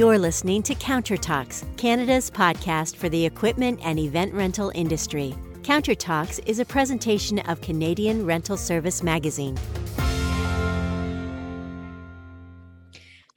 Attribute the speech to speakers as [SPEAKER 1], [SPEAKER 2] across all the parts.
[SPEAKER 1] You're listening to Counter Talks, Canada's podcast for the equipment and event rental industry. Counter Talks is a presentation of Canadian Rental Service Magazine.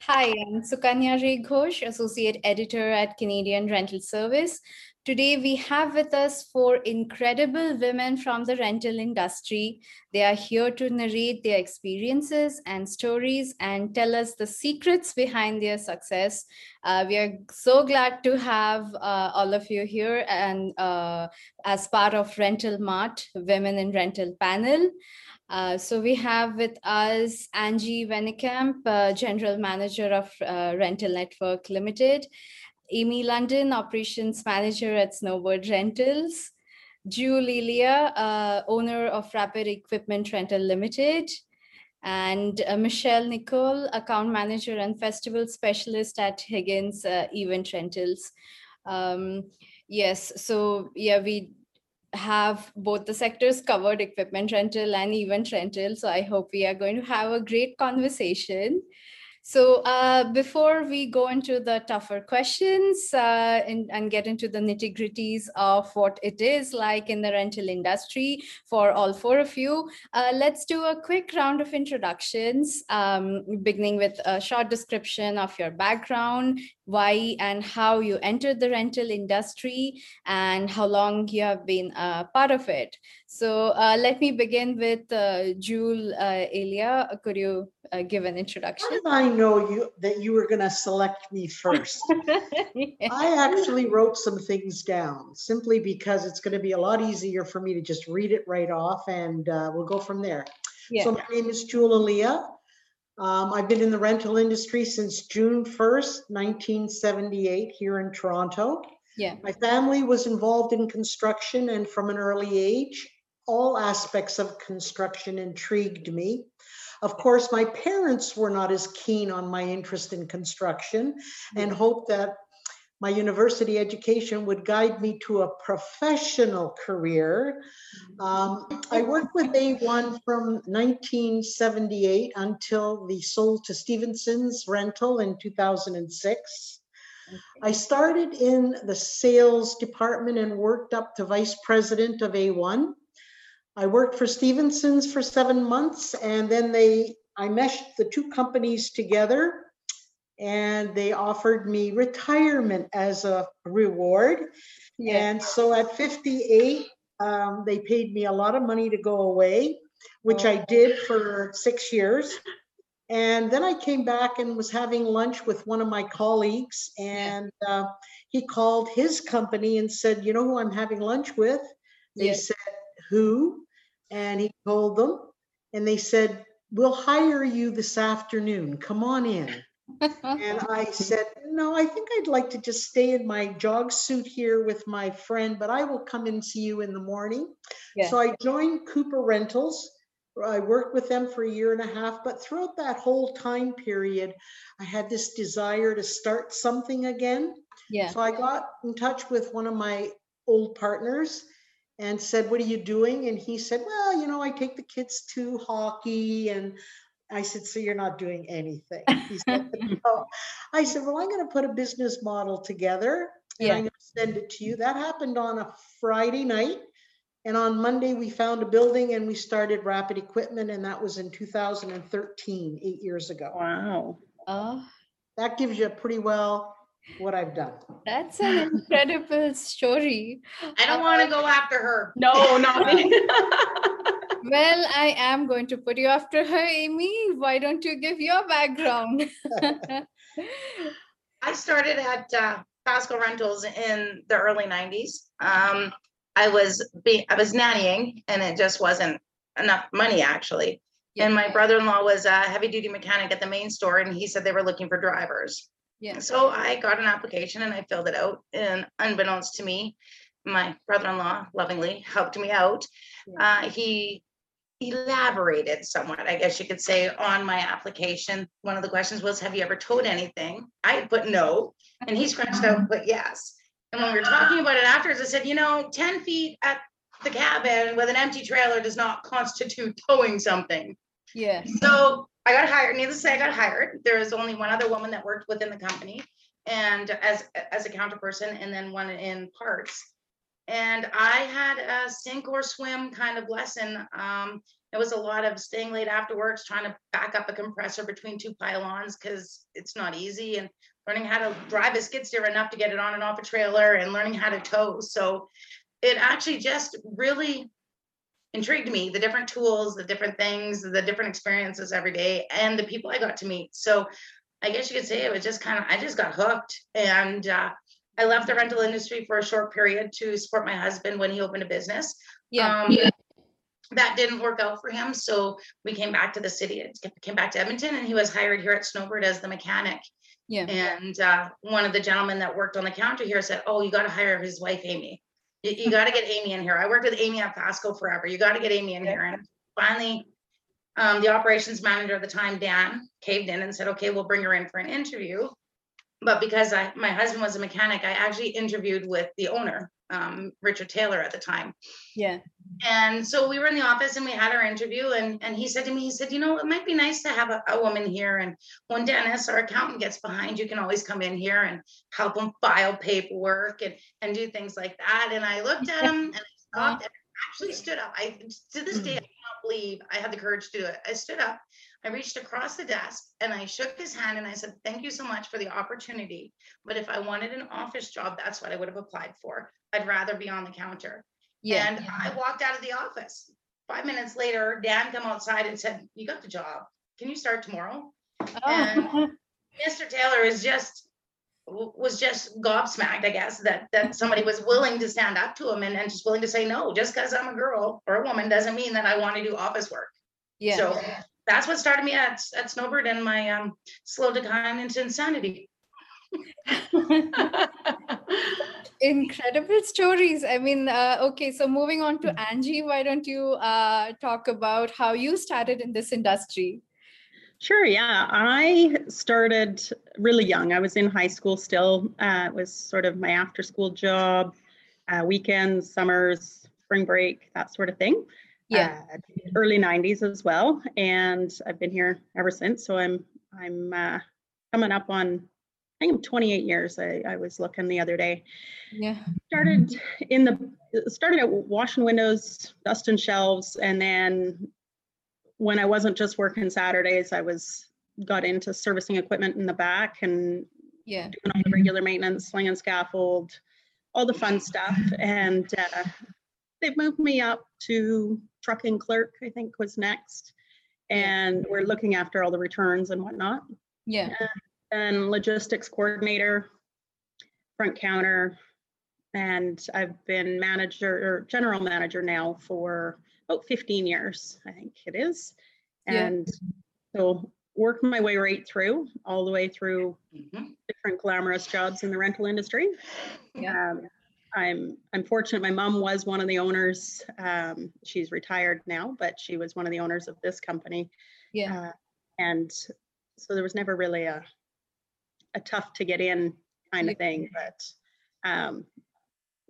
[SPEAKER 2] Hi, I'm Sukanya Ray Ghosh, Associate Editor at Canadian Rental Service. Today, we have with us four incredible women from the rental industry. They are here to narrate their experiences and stories and tell us the secrets behind their success. Uh, we are so glad to have uh, all of you here and uh, as part of Rental Mart Women in Rental panel. Uh, so we have with us Angie Venekamp, uh, General Manager of uh, Rental Network Limited, Amy London, Operations Manager at Snowbird Rentals, Jewel Elia, uh, owner of Rapid Equipment Rental Limited, and uh, Michelle Nicole, Account Manager and Festival Specialist at Higgins uh, Event Rentals. Um, yes, so yeah, we have both the sectors covered equipment rental and event rental. So I hope we are going to have a great conversation. So uh, before we go into the tougher questions uh, and, and, get into the nitty gritties of what it is like in the rental industry for all four of you, uh, let's do a quick round of introductions, um, beginning with a short description of your background, why and how you entered the rental industry, and how long you have been a part of it. So uh, let me begin with uh, Jewel uh, Elia. Could you uh, give an introduction?
[SPEAKER 3] How did I know you that you were going to select me first? yeah. I actually wrote some things down simply because it's going to be a lot easier for me to just read it right off, and uh, we'll go from there. Yeah. So my name is Jewel Elia. Um, I've been in the rental industry since June 1st, 1978, here in Toronto.
[SPEAKER 2] Yeah.
[SPEAKER 3] My family was involved in construction, and from an early age, all aspects of construction intrigued me. Of course, my parents were not as keen on my interest in construction and hoped that my university education would guide me to a professional career. Um, I worked with A1 from 1978 until the sold to Stephenson's rental in 2006. I started in the sales department and worked up to vice president of A1. I worked for Stephenson's for seven months and then they, I meshed the two companies together and they offered me retirement as a reward. Yeah. And so at 58, um, they paid me a lot of money to go away, which oh. I did for six years. And then I came back and was having lunch with one of my colleagues, and uh, he called his company and said, You know who I'm having lunch with? They yes. said, Who? and he told them, and they said, We'll hire you this afternoon. Come on in. And I said, No, I think I'd like to just stay in my jog suit here with my friend, but I will come and see you in the morning. Yeah. So I joined Cooper Rentals. I worked with them for a year and a half, but throughout that whole time period, I had this desire to start something again.
[SPEAKER 2] Yeah.
[SPEAKER 3] So I got in touch with one of my old partners and said, What are you doing? And he said, Well, you know, I take the kids to hockey. And I said, So you're not doing anything? He said, No. I said, Well, I'm going to put a business model together and yeah. I'm going to send it to you. That happened on a Friday night. And on Monday, we found a building and we started Rapid Equipment. And that was in 2013, eight years ago.
[SPEAKER 2] Wow. Oh.
[SPEAKER 3] That gives you a pretty well what I've done.
[SPEAKER 2] That's an incredible story.
[SPEAKER 4] I don't want to go after her.
[SPEAKER 2] No, not me. well, I am going to put you after her, Amy. Why don't you give your background?
[SPEAKER 4] I started at uh, Pasco Rentals in the early 90s. Um, I was be- I was nannying, and it just wasn't enough money actually. Yeah. And my brother-in-law was a heavy-duty mechanic at the main store, and he said they were looking for drivers.
[SPEAKER 2] Yeah.
[SPEAKER 4] So I got an application and I filled it out. And unbeknownst to me, my brother-in-law lovingly helped me out. Yeah. Uh, he elaborated somewhat, I guess you could say, on my application. One of the questions was, "Have you ever towed anything?" I put no, and he scratched out but yes. And when we were talking about it afterwards, I said, "You know, ten feet at the cabin with an empty trailer does not constitute towing something."
[SPEAKER 2] Yeah.
[SPEAKER 4] So I got hired. Needless to say, I got hired. There was only one other woman that worked within the company. and as as a counterperson and then one in parts and i had a sink or swim kind of lesson. Um it was a lot of staying late after work trying to back up a compressor between two pylons because it's not easy and learning how to drive a skid steer enough to get it on and off a trailer and learning how to tow. So it actually just really intrigued me the different tools the different things the different experiences every day and the people i got to meet. So i guess you could say it was just kind of i just got hooked and uh, i left the rental industry for a short period to support my husband when he opened a business
[SPEAKER 2] Yeah.
[SPEAKER 4] um, yeah. that didn't work out for him so we came back to the city came back to edmonton and he was hired here at snowbird as the mechanic
[SPEAKER 2] Yeah.
[SPEAKER 4] and uh, one of the gentlemen that worked on the counter here said oh you got to hire his wife amy you, you got to get Amy in here. I worked with Amy at Pasco forever. You got to get Amy in here. And finally, um, the operations manager at the time, Dan, caved in and said, okay, we'll bring her in for an interview. But because I, my husband was a mechanic, I actually interviewed with the owner, um, Richard Taylor at the time.
[SPEAKER 2] Yeah.
[SPEAKER 4] And so we were in the office and we had our interview and, and he said to me, he said, you know, it might be nice to have a, a woman here. And when Dennis, our accountant gets behind, you can always come in here and help him file paperwork and, and do things like that. And I looked at him and I stopped and actually stood up. I, to this day, I cannot believe I had the courage to do it. I stood up, I reached across the desk and I shook his hand and I said, thank you so much for the opportunity. But if I wanted an office job, that's what I would have applied for. I'd rather be on the counter.
[SPEAKER 2] Yeah.
[SPEAKER 4] And I walked out of the office. Five minutes later, Dan come outside and said, "You got the job. Can you start tomorrow?" Oh. And Mr. Taylor is just was just gobsmacked, I guess, that that somebody was willing to stand up to him and, and just willing to say no. Just because I'm a girl or a woman doesn't mean that I want to do office work.
[SPEAKER 2] Yeah.
[SPEAKER 4] So that's what started me at at Snowbird and my um, slow decline into insanity.
[SPEAKER 2] Incredible stories. I mean, uh, okay, so moving on to Angie, why don't you uh, talk about how you started in this industry?
[SPEAKER 5] Sure, yeah. I started really young. I was in high school still. Uh, it was sort of my after school job, uh, weekends, summers, spring break, that sort of thing.
[SPEAKER 2] Yeah.
[SPEAKER 5] Uh, early 90s as well. And I've been here ever since. So I'm I'm uh, coming up on I think I'm 28 years. I, I was looking the other day.
[SPEAKER 2] Yeah.
[SPEAKER 5] Started in the started at washing windows, dusting shelves, and then when I wasn't just working Saturdays, I was got into servicing equipment in the back and
[SPEAKER 2] Yeah.
[SPEAKER 5] doing all the regular maintenance, slinging scaffold, all the fun stuff. And uh, they've moved me up to trucking clerk, I think was next. And we're looking after all the returns and whatnot.
[SPEAKER 2] Yeah.
[SPEAKER 5] And logistics coordinator, front counter, and I've been manager or general manager now for about 15 years, I think it is.
[SPEAKER 2] Yeah.
[SPEAKER 5] And so worked my way right through, all the way through
[SPEAKER 4] Mhm.
[SPEAKER 5] different glamorous jobs in the rental industry.
[SPEAKER 2] Yeah.
[SPEAKER 5] Um, I'm I'm fortunate. My mom was one of the owners. Um, she's retired now, but she was one of the owners of this company.
[SPEAKER 2] Yeah.
[SPEAKER 5] Uh, and so there was never really a a tough to get in kind of thing. But um,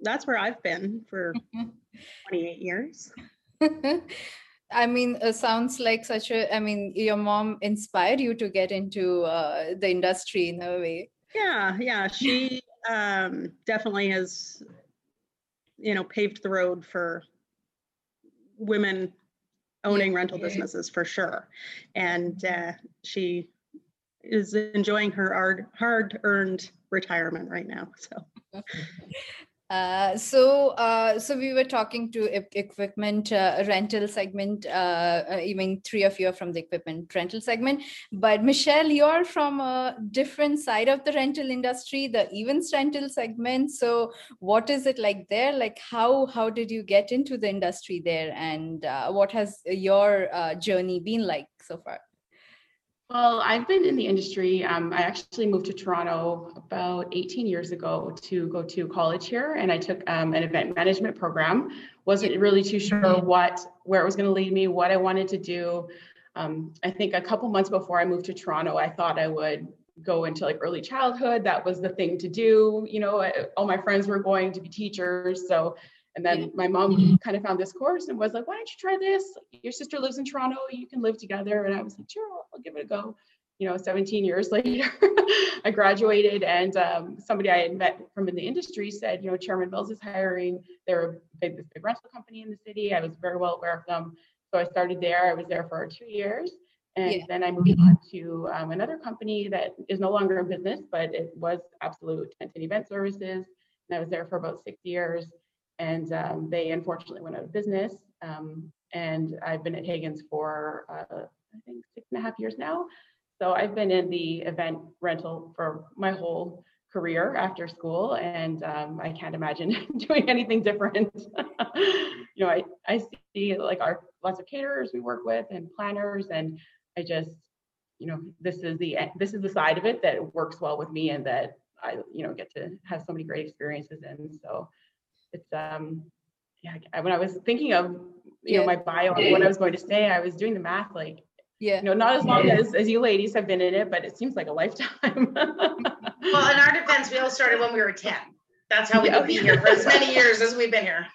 [SPEAKER 5] that's where I've been for 28 years.
[SPEAKER 2] I mean, uh, sounds like such a, I mean, your mom inspired you to get into uh, the industry in a way.
[SPEAKER 5] Yeah, yeah. She um, definitely has, you know, paved the road for women owning rental businesses for sure. And uh, she is enjoying her hard, hard-earned retirement right now. So
[SPEAKER 2] Uh, so, uh, so we were talking to equipment uh, rental segment. Uh, uh, mean, three of you are from the equipment rental segment, but Michelle, you're from a different side of the rental industry, the events rental segment. So, what is it like there? Like, how how did you get into the industry there, and uh, what has your journey been like so far?
[SPEAKER 6] Well, I've been in the industry. Um, I actually moved to Toronto about 18 years ago to go to college here, and I took um, an event management program. wasn't really too sure what where it was going to lead me, what I wanted to do. Um, I think a couple months before I moved to Toronto, I thought I would go into like early childhood. That was the thing to do. You know, I- all my friends were going to be teachers, so. And then my mom kind of found this course and was like, "Why don't you try this? Your sister lives in Toronto. You can live together." And I was like, "Sure, I'll, I'll give it a go." you know, 17 years later, I graduated and um, somebody I had met from in the industry said, you know, Chairman Mills is hiring. They're a big, big rental company in the city. I was very well aware of them. So I started there. I was there for two years. And yeah. then I moved on to um, another company that is no longer in business, but it was absolute tent and event services. And I was there for about six years. And um, they unfortunately went out of business. Um, and I've been at Higgins for, uh, I think, six and a half years now. So I've been in the event rental for my whole career after school, and um, I can't imagine doing anything different. you know, I, I see like our lots of caterers we work with and planners, and I just, you know, this is the this is the side of it that works well with me, and that I, you know, get to have so many great experiences in. So it's um, yeah. When I was thinking of you yeah. know my bio what I was going to say, I was doing the math like
[SPEAKER 2] yeah
[SPEAKER 6] you know not as long as as you ladies have been in it but it seems like a lifetime
[SPEAKER 4] well in our defense we all started when we were 10 that's how we yeah. could be here for as many years as we've been here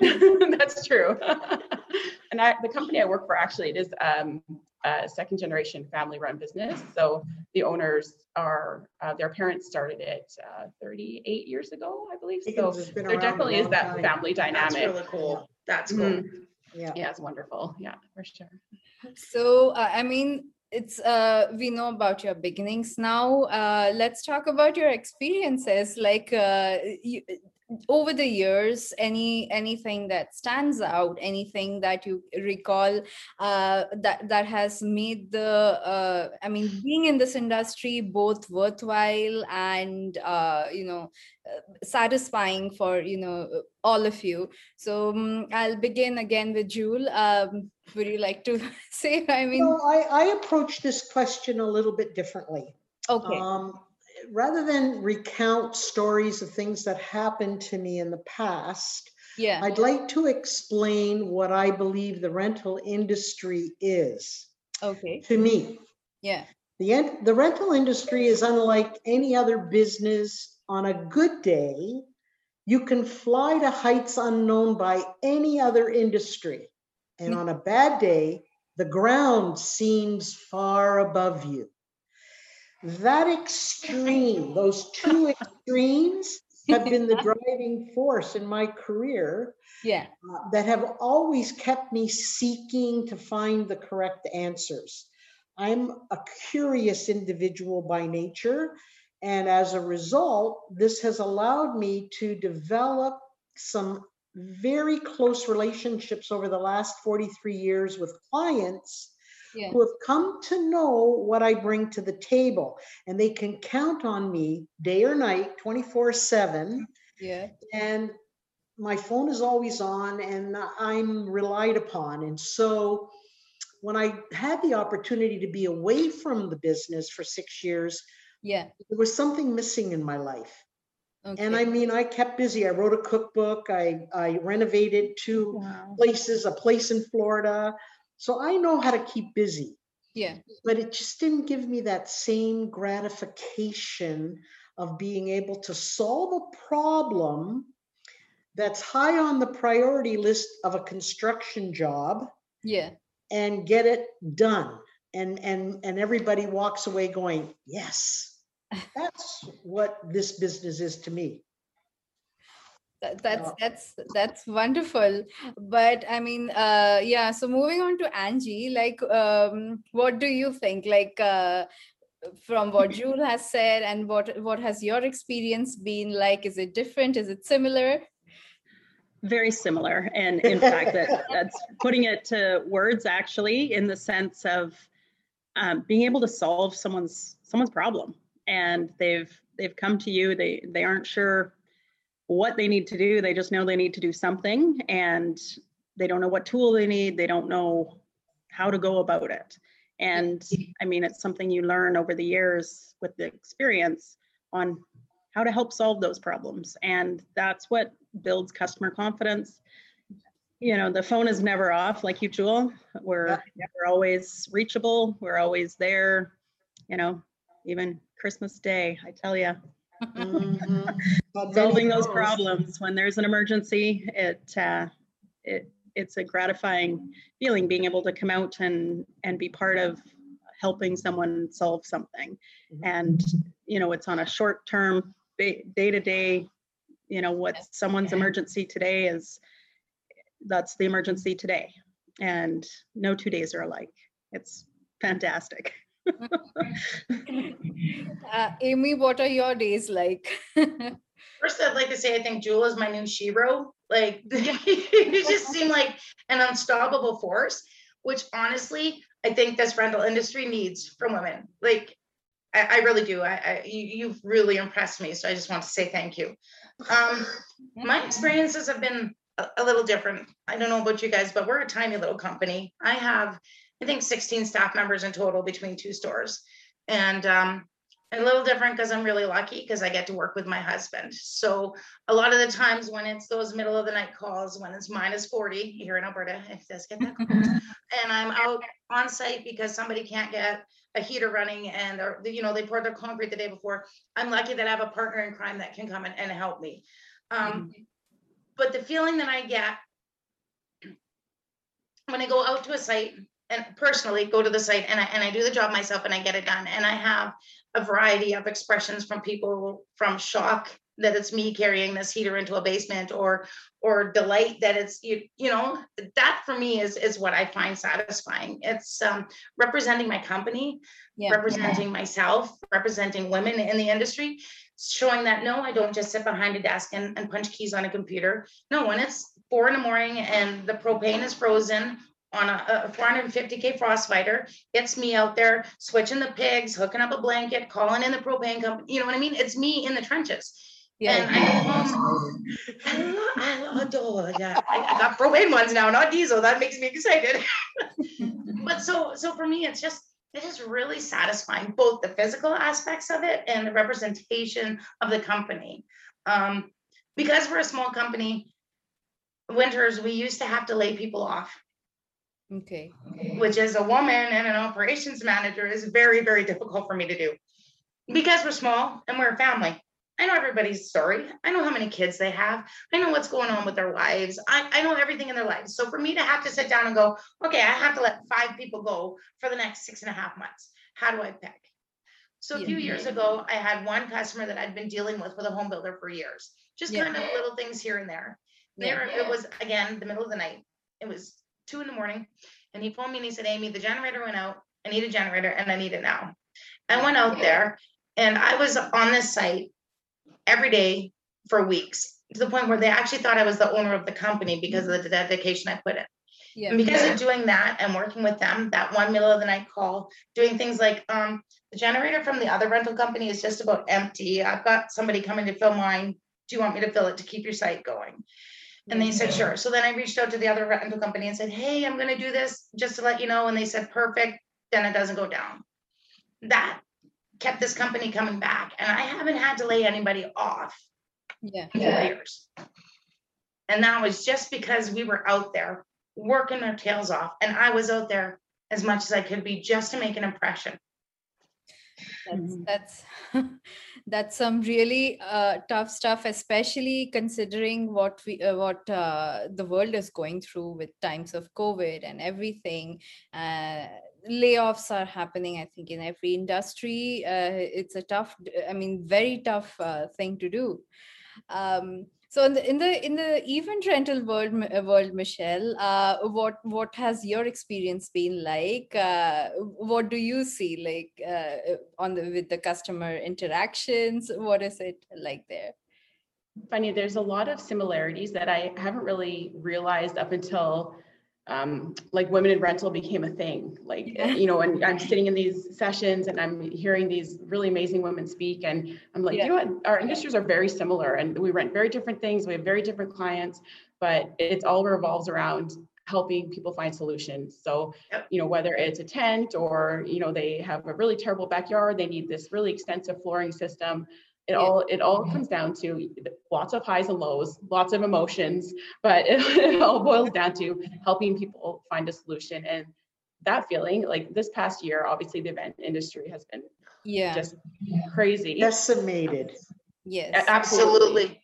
[SPEAKER 6] that's true and I, the company i work for actually it is um, a second generation family run business. So the owners are uh, their parents started it uh, 38 years ago i believe. So there definitely is that time. family dynamic
[SPEAKER 4] that's really cool. That's cool. Mm-hmm.
[SPEAKER 6] yeah. Yeah it's wonderful. Yeah for sure.
[SPEAKER 2] So, uh, I mean, it's uh we know about your beginnings now. Uh let's talk about your experiences. Like uh you, over the years any anything that stands out anything that you recall uh, that that has made the uh, i mean being in this industry both worthwhile and uh, you know uh, satisfying for you know all of you. So um, i'll begin again with jewel. Um, would you like to say i mean?
[SPEAKER 3] Well, I, I approach this question a little bit differently.
[SPEAKER 2] Okay.
[SPEAKER 3] Um, rather than recount stories of things that happened to me in the past,
[SPEAKER 2] yeah.
[SPEAKER 3] I'd like to explain what I believe the rental industry is.
[SPEAKER 2] Okay.
[SPEAKER 3] To me.
[SPEAKER 2] Yeah.
[SPEAKER 3] The, the rental industry is unlike any other business. On a good day, you can fly to heights unknown by any other industry. And mm. on a bad day, the ground seems far above you that extreme, those two extremes have been the driving force in my career.
[SPEAKER 2] Yeah.
[SPEAKER 3] Uh, that have always kept me seeking to find the correct answers. I'm a curious individual by nature. And as a result, this has allowed me to develop some very close relationships over the last 43 years with clients yeah. who have come to know what I bring to the table. And they can count on me day or night, 24 7.
[SPEAKER 2] Yeah.
[SPEAKER 3] And my phone is always on and I'm relied upon. And so when I had the opportunity to be away from the business for six years,
[SPEAKER 2] yeah,
[SPEAKER 3] there was something missing in my life. Okay. And I mean, I kept busy. I wrote a cookbook. I, I renovated two wow. places, a place in Florida, so I know how to keep busy.
[SPEAKER 2] Yeah.
[SPEAKER 3] But it just didn't give me that same gratification of being able to solve a problem that's high on the priority list of a construction job.
[SPEAKER 2] Yeah.
[SPEAKER 3] And get it done. And and and everybody walks away going, "Yes." That's what this business is to me
[SPEAKER 2] that's that's that's wonderful. But i mean uh yeah so moving on to angie like um what do you think? Like uh from what Jewel has said and what what has your experience been like? Is it different? Is it similar?
[SPEAKER 5] Very similar. And in fact that that's putting it to words actually in the sense of um, being able to solve someone's someone's problem. And they've they've come to you. They they aren't sure what they need to do. They just know they need to do something and they don't know what tool they need. They don't know how to go about it. And I mean, it's something you learn over the years with the experience on how to help solve those problems. And that's what builds customer confidence. You know, the phone is never off, like you, Jewel. We're, yeah. we're always reachable. We're always there. You know, even Christmas Day, I tell you, mm-hmm. solving those problems when there's an emergency it uh, it it's a gratifying feeling being able to come out and and be part of helping someone solve something.
[SPEAKER 3] Mhm.
[SPEAKER 5] And, you know, it's on a short term, day to day, you know, what someone's emergency today is, that's the emergency today. And no two days are alike. It's fantastic.
[SPEAKER 2] Uh, Amy, what are your days like?
[SPEAKER 4] First, I'd like to say I think Jewel is my new shero. Like you just seem like an unstoppable force, which honestly I think this rental industry needs from women. Like I, I really do. I, I you, you've really impressed me. So I just want to say thank you. Um, my experiences have been a, a little different. I don't know about you guys, but we're a tiny little company. I have I think 16 staff members in total between two stores. And um, a little different because I'm really lucky because I get to work with my husband. So a lot of the times when it's those middle of the night calls, when it's minus 40 here in Alberta, it does get that cold, and I'm out on site because somebody can't get a heater running and or you know they poured their concrete the day before. I'm lucky that I have a partner in crime that can come and, and help me. Um, but the feeling that I get when I go out to a site and personally go to the site and I, and I do the job myself and I get it done. And I have a variety of expressions from people from shock that it's me carrying this heater into a basement or or delight that it's you you know that for me is is what I find satisfying. It's um representing my company
[SPEAKER 2] Yeah.
[SPEAKER 4] representing myself representing women in the industry showing that no I don't just sit behind a desk and, and punch keys on a computer. No when it's four in the morning and the propane is frozen on a, a 450k frost fighter. It's me out there switching the pigs, hooking up a blanket, calling in the propane company. You know what I mean? It's me in the trenches. And I. I, lo- I adore that. I, I got propane ones now, not diesel. That makes me excited. but so so for me, it's just it is really satisfying, both the physical aspects of it and the representation of the company. Um, because we're a small company, winters we used to have to lay people off
[SPEAKER 2] Okay.
[SPEAKER 4] which as a woman and an operations manager is very, very difficult for me to do. Because we're small and we're a family. I know everybody's story. I know how many kids they have. I know what's going on with their lives. I, I know everything in their lives. So for me to have to sit down and go, okay, I have to let five people go for the next six and a half months. How do I pick? So a few years ago, I had one customer that I'd been dealing with with a home builder for years, just
[SPEAKER 2] Yeah.
[SPEAKER 4] kind of little things here and there.
[SPEAKER 2] Yeah.
[SPEAKER 4] There, it was again, the middle of the night. It was two in the morning. And he phoned me and he said, Amy, the generator went out. I need a generator and I need it now. I went out there and I was on this site every day for weeks to the point where they actually thought I was the owner of the company because of the dedication I put in.
[SPEAKER 2] Yeah.
[SPEAKER 4] And because of doing that and working with them, that one middle of the night call, doing things like um, the generator from the other rental company is just about empty. I've got somebody coming to fill mine. Do you want me to fill it to keep your site going? And they said, mm-hmm. sure. So then I reached out to the other rental company and said, hey, I'm gonna do this just to let you know. And they said, perfect, then it doesn't go down. That kept this company coming back and I haven't had to lay anybody off
[SPEAKER 2] Yeah.
[SPEAKER 4] in four years. And that was just because we were out there working our tails off and I was out there as much as I could be just to make an impression.
[SPEAKER 2] That's that's that's some really uh, tough stuff, especially considering what we uh, what uh, the world is going through with times of COVID and everything. Uh, layoffs are happening, I think, in every industry. Uh, it's a tough, I mean, very tough uh, thing to do. Um, so in the in the in the event rental world, uh, world, Michelle, uh, what what has your experience been like? Uh, what do you see like uh, on the with the customer interactions? What is it like there?
[SPEAKER 6] funny, there's a lot of similarities that I haven't really realized up until um, like women in rental became a thing. Like,
[SPEAKER 2] Yeah.
[SPEAKER 6] you know, and I'm sitting in these sessions and I'm hearing these really amazing women speak. And I'm like,
[SPEAKER 2] Yeah.
[SPEAKER 6] you know what? Our industries are very similar and we rent very different things. We have very different clients, but it's all revolves around helping people find solutions. So,
[SPEAKER 4] Yep.
[SPEAKER 6] you know, whether it's a tent or, you know, they have a really terrible backyard, they need this really extensive flooring system it
[SPEAKER 2] Yeah.
[SPEAKER 6] all it all comes down to lots of highs and lows lots of emotions but it, it all boils down to helping people find a solution and that feeling like this past year obviously the event industry has been
[SPEAKER 2] Yeah.
[SPEAKER 6] just crazy
[SPEAKER 3] Decimated.
[SPEAKER 2] yes.
[SPEAKER 6] A-
[SPEAKER 4] Absolutely.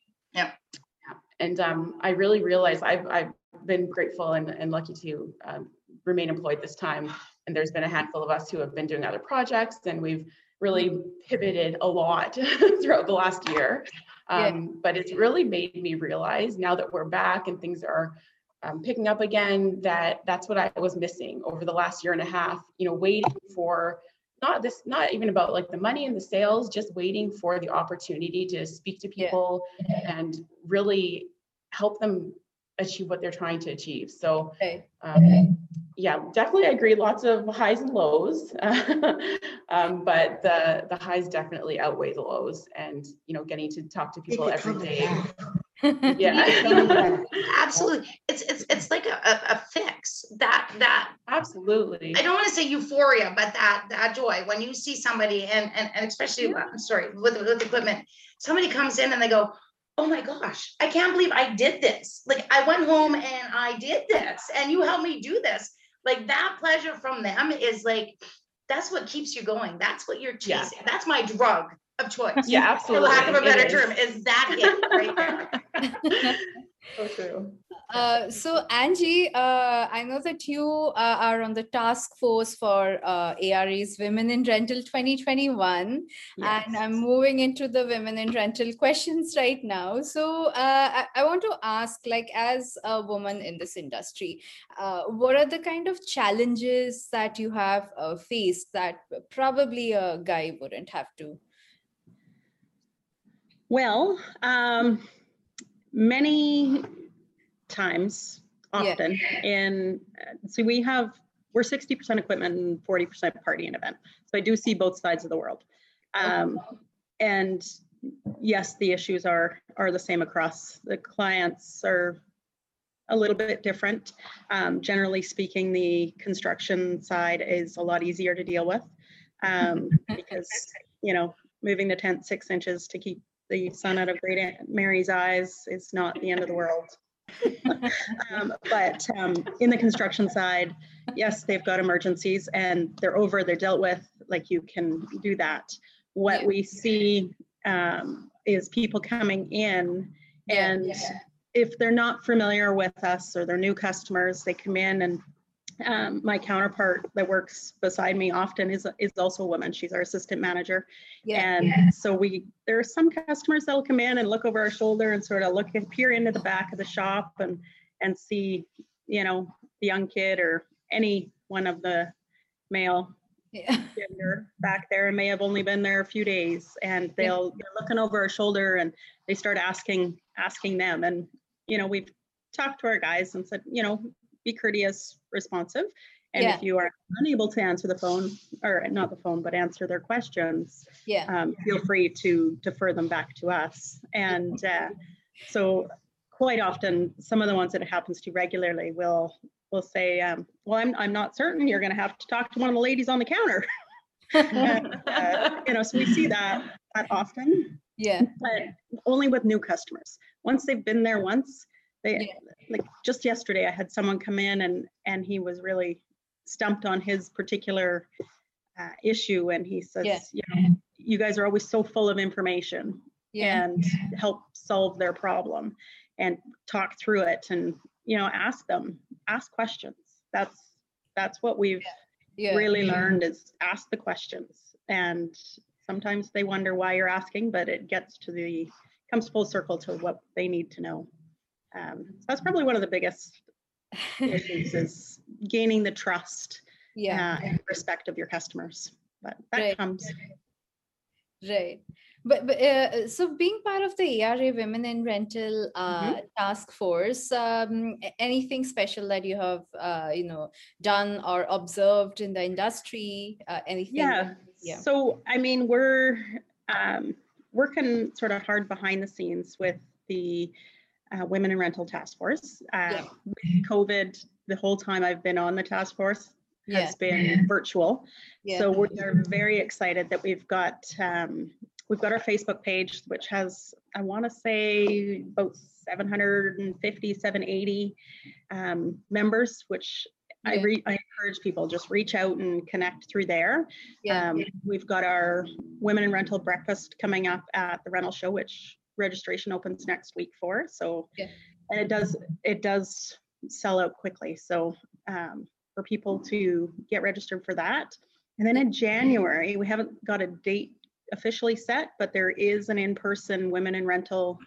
[SPEAKER 6] and um, I really realized I've I've been grateful and, and lucky to um, remain employed this time. and there's been a handful of us who have been doing other projects, and we've really pivoted a lot throughout the last year. Um, yeah. But it's really made me realize now that we're back and things are um, picking up again that that's what I was missing over the last year and a half. You know, waiting for not this, not even about like the money and the sales, just waiting for the opportunity to speak to people yeah. and really help them achieve what they're trying to achieve. So, okay. Um, okay. Yeah, definitely I agree. Lots of highs and lows, um, but the the highs definitely outweigh the lows. And you know, getting to talk to people every day.
[SPEAKER 4] yeah, absolutely. It's it's it's like a, a, a, fix that that
[SPEAKER 6] absolutely.
[SPEAKER 4] I don't want to say euphoria, but that that joy when you see somebody and and, and especially yeah. I'm sorry with with equipment, somebody comes in and they go, oh my gosh, I can't believe I did this. Like I went home and I did this and you helped me do this. Like that pleasure from them is like, that's what keeps you going. That's what you're chasing. Yeah. That's my drug of choice.
[SPEAKER 6] Yeah, absolutely.
[SPEAKER 4] For lack of a better term, is that it right there.
[SPEAKER 6] so true.
[SPEAKER 2] Uh, so Angie, uh, I know that you uh, are on the task force for uh, ARA's Women in Rental 2021, yes. and I'm moving into the Women in Rental questions right now. So uh, I, I, want to ask, like, as a woman in this industry, uh, what are the kind of challenges that you have faced that probably a guy wouldn't have to?
[SPEAKER 5] Well, um, many times, often yeah. in, so we have, we're 60% equipment and 40% party and event. So I do see both sides of the world. Um, and yes, the issues are, are the same across. The clients are a little bit different. Um, generally speaking, the construction side is a lot easier to deal with um, because, you know, moving the tent six inches to keep the sun out of Great Aunt Mary's eyes is not the end of the world. um, but um, in the construction side, yes, they've got emergencies and they're over, they're dealt with, like you can do that. What we see um, is people coming in and yeah, yeah. if they're not familiar with us or they're new customers, they come in and um, my counterpart that works beside me often is is also a woman. She's our assistant manager, yeah, and yeah. so we there are some customers that'll come in and look over our shoulder and sort of look and peer into the back of the shop and and see, you know, the young kid or any one of the male yeah. gender back there and may have only been there a few days and they'll they're looking over our shoulder and they start asking asking them and you know we've talked to our guys and said you know be courteous, responsive. And yeah. if you are unable to answer the phone, or not the phone, but answer their questions,
[SPEAKER 2] yeah.
[SPEAKER 5] Um, feel free to defer them back to us. And uh, so, quite often, some of the ones that it happens to regularly will will say, um, "Well, I'm I'm not certain. You're going to have to talk to one of the ladies on the counter." and, uh, you know, so we see that that often.
[SPEAKER 2] Yeah.
[SPEAKER 5] But only with new customers. Once they've been there once, they yeah. like just yesterday I had someone come in and and he was really stumped on his particular uh, issue and he says, yeah. you know, you guys are always so full of information yeah. and help solve their problem and talk through it and you know ask them ask questions that's that's what we've yeah. really learned is ask the questions and sometimes they wonder why you're asking but it gets to the comes full circle to what they need to know um, so that's probably one of the biggest issues is gaining the trust yeah. uh, and respect of your customers. But that right. comes.
[SPEAKER 2] Right. But, but uh, so being part of the ARA Women in Rental uh, mm-hmm. task force, um, anything special that you have, uh, you know, done or observed in the industry? Uh, anything?
[SPEAKER 5] Yeah. yeah. So I mean, we're um, working sort of hard behind the scenes with the uh, Women in Rental Task Force. Uh, yeah. COVID, the whole time I've been on the task force has yeah. been virtual. Yeah. So we're very excited that we've got um, we've got our Facebook page, which has I want to say about 750, 780 um, members, which I, re- I, encourage people just reach out and connect through there. Yeah. Um, we've got our women in rental breakfast coming up at the rental show, which registration opens next week for. So, yeah. and it does it does sell out quickly. So um, for people to get registered for that. And then in January, we haven't got a date officially set, but there is an in-person women in rental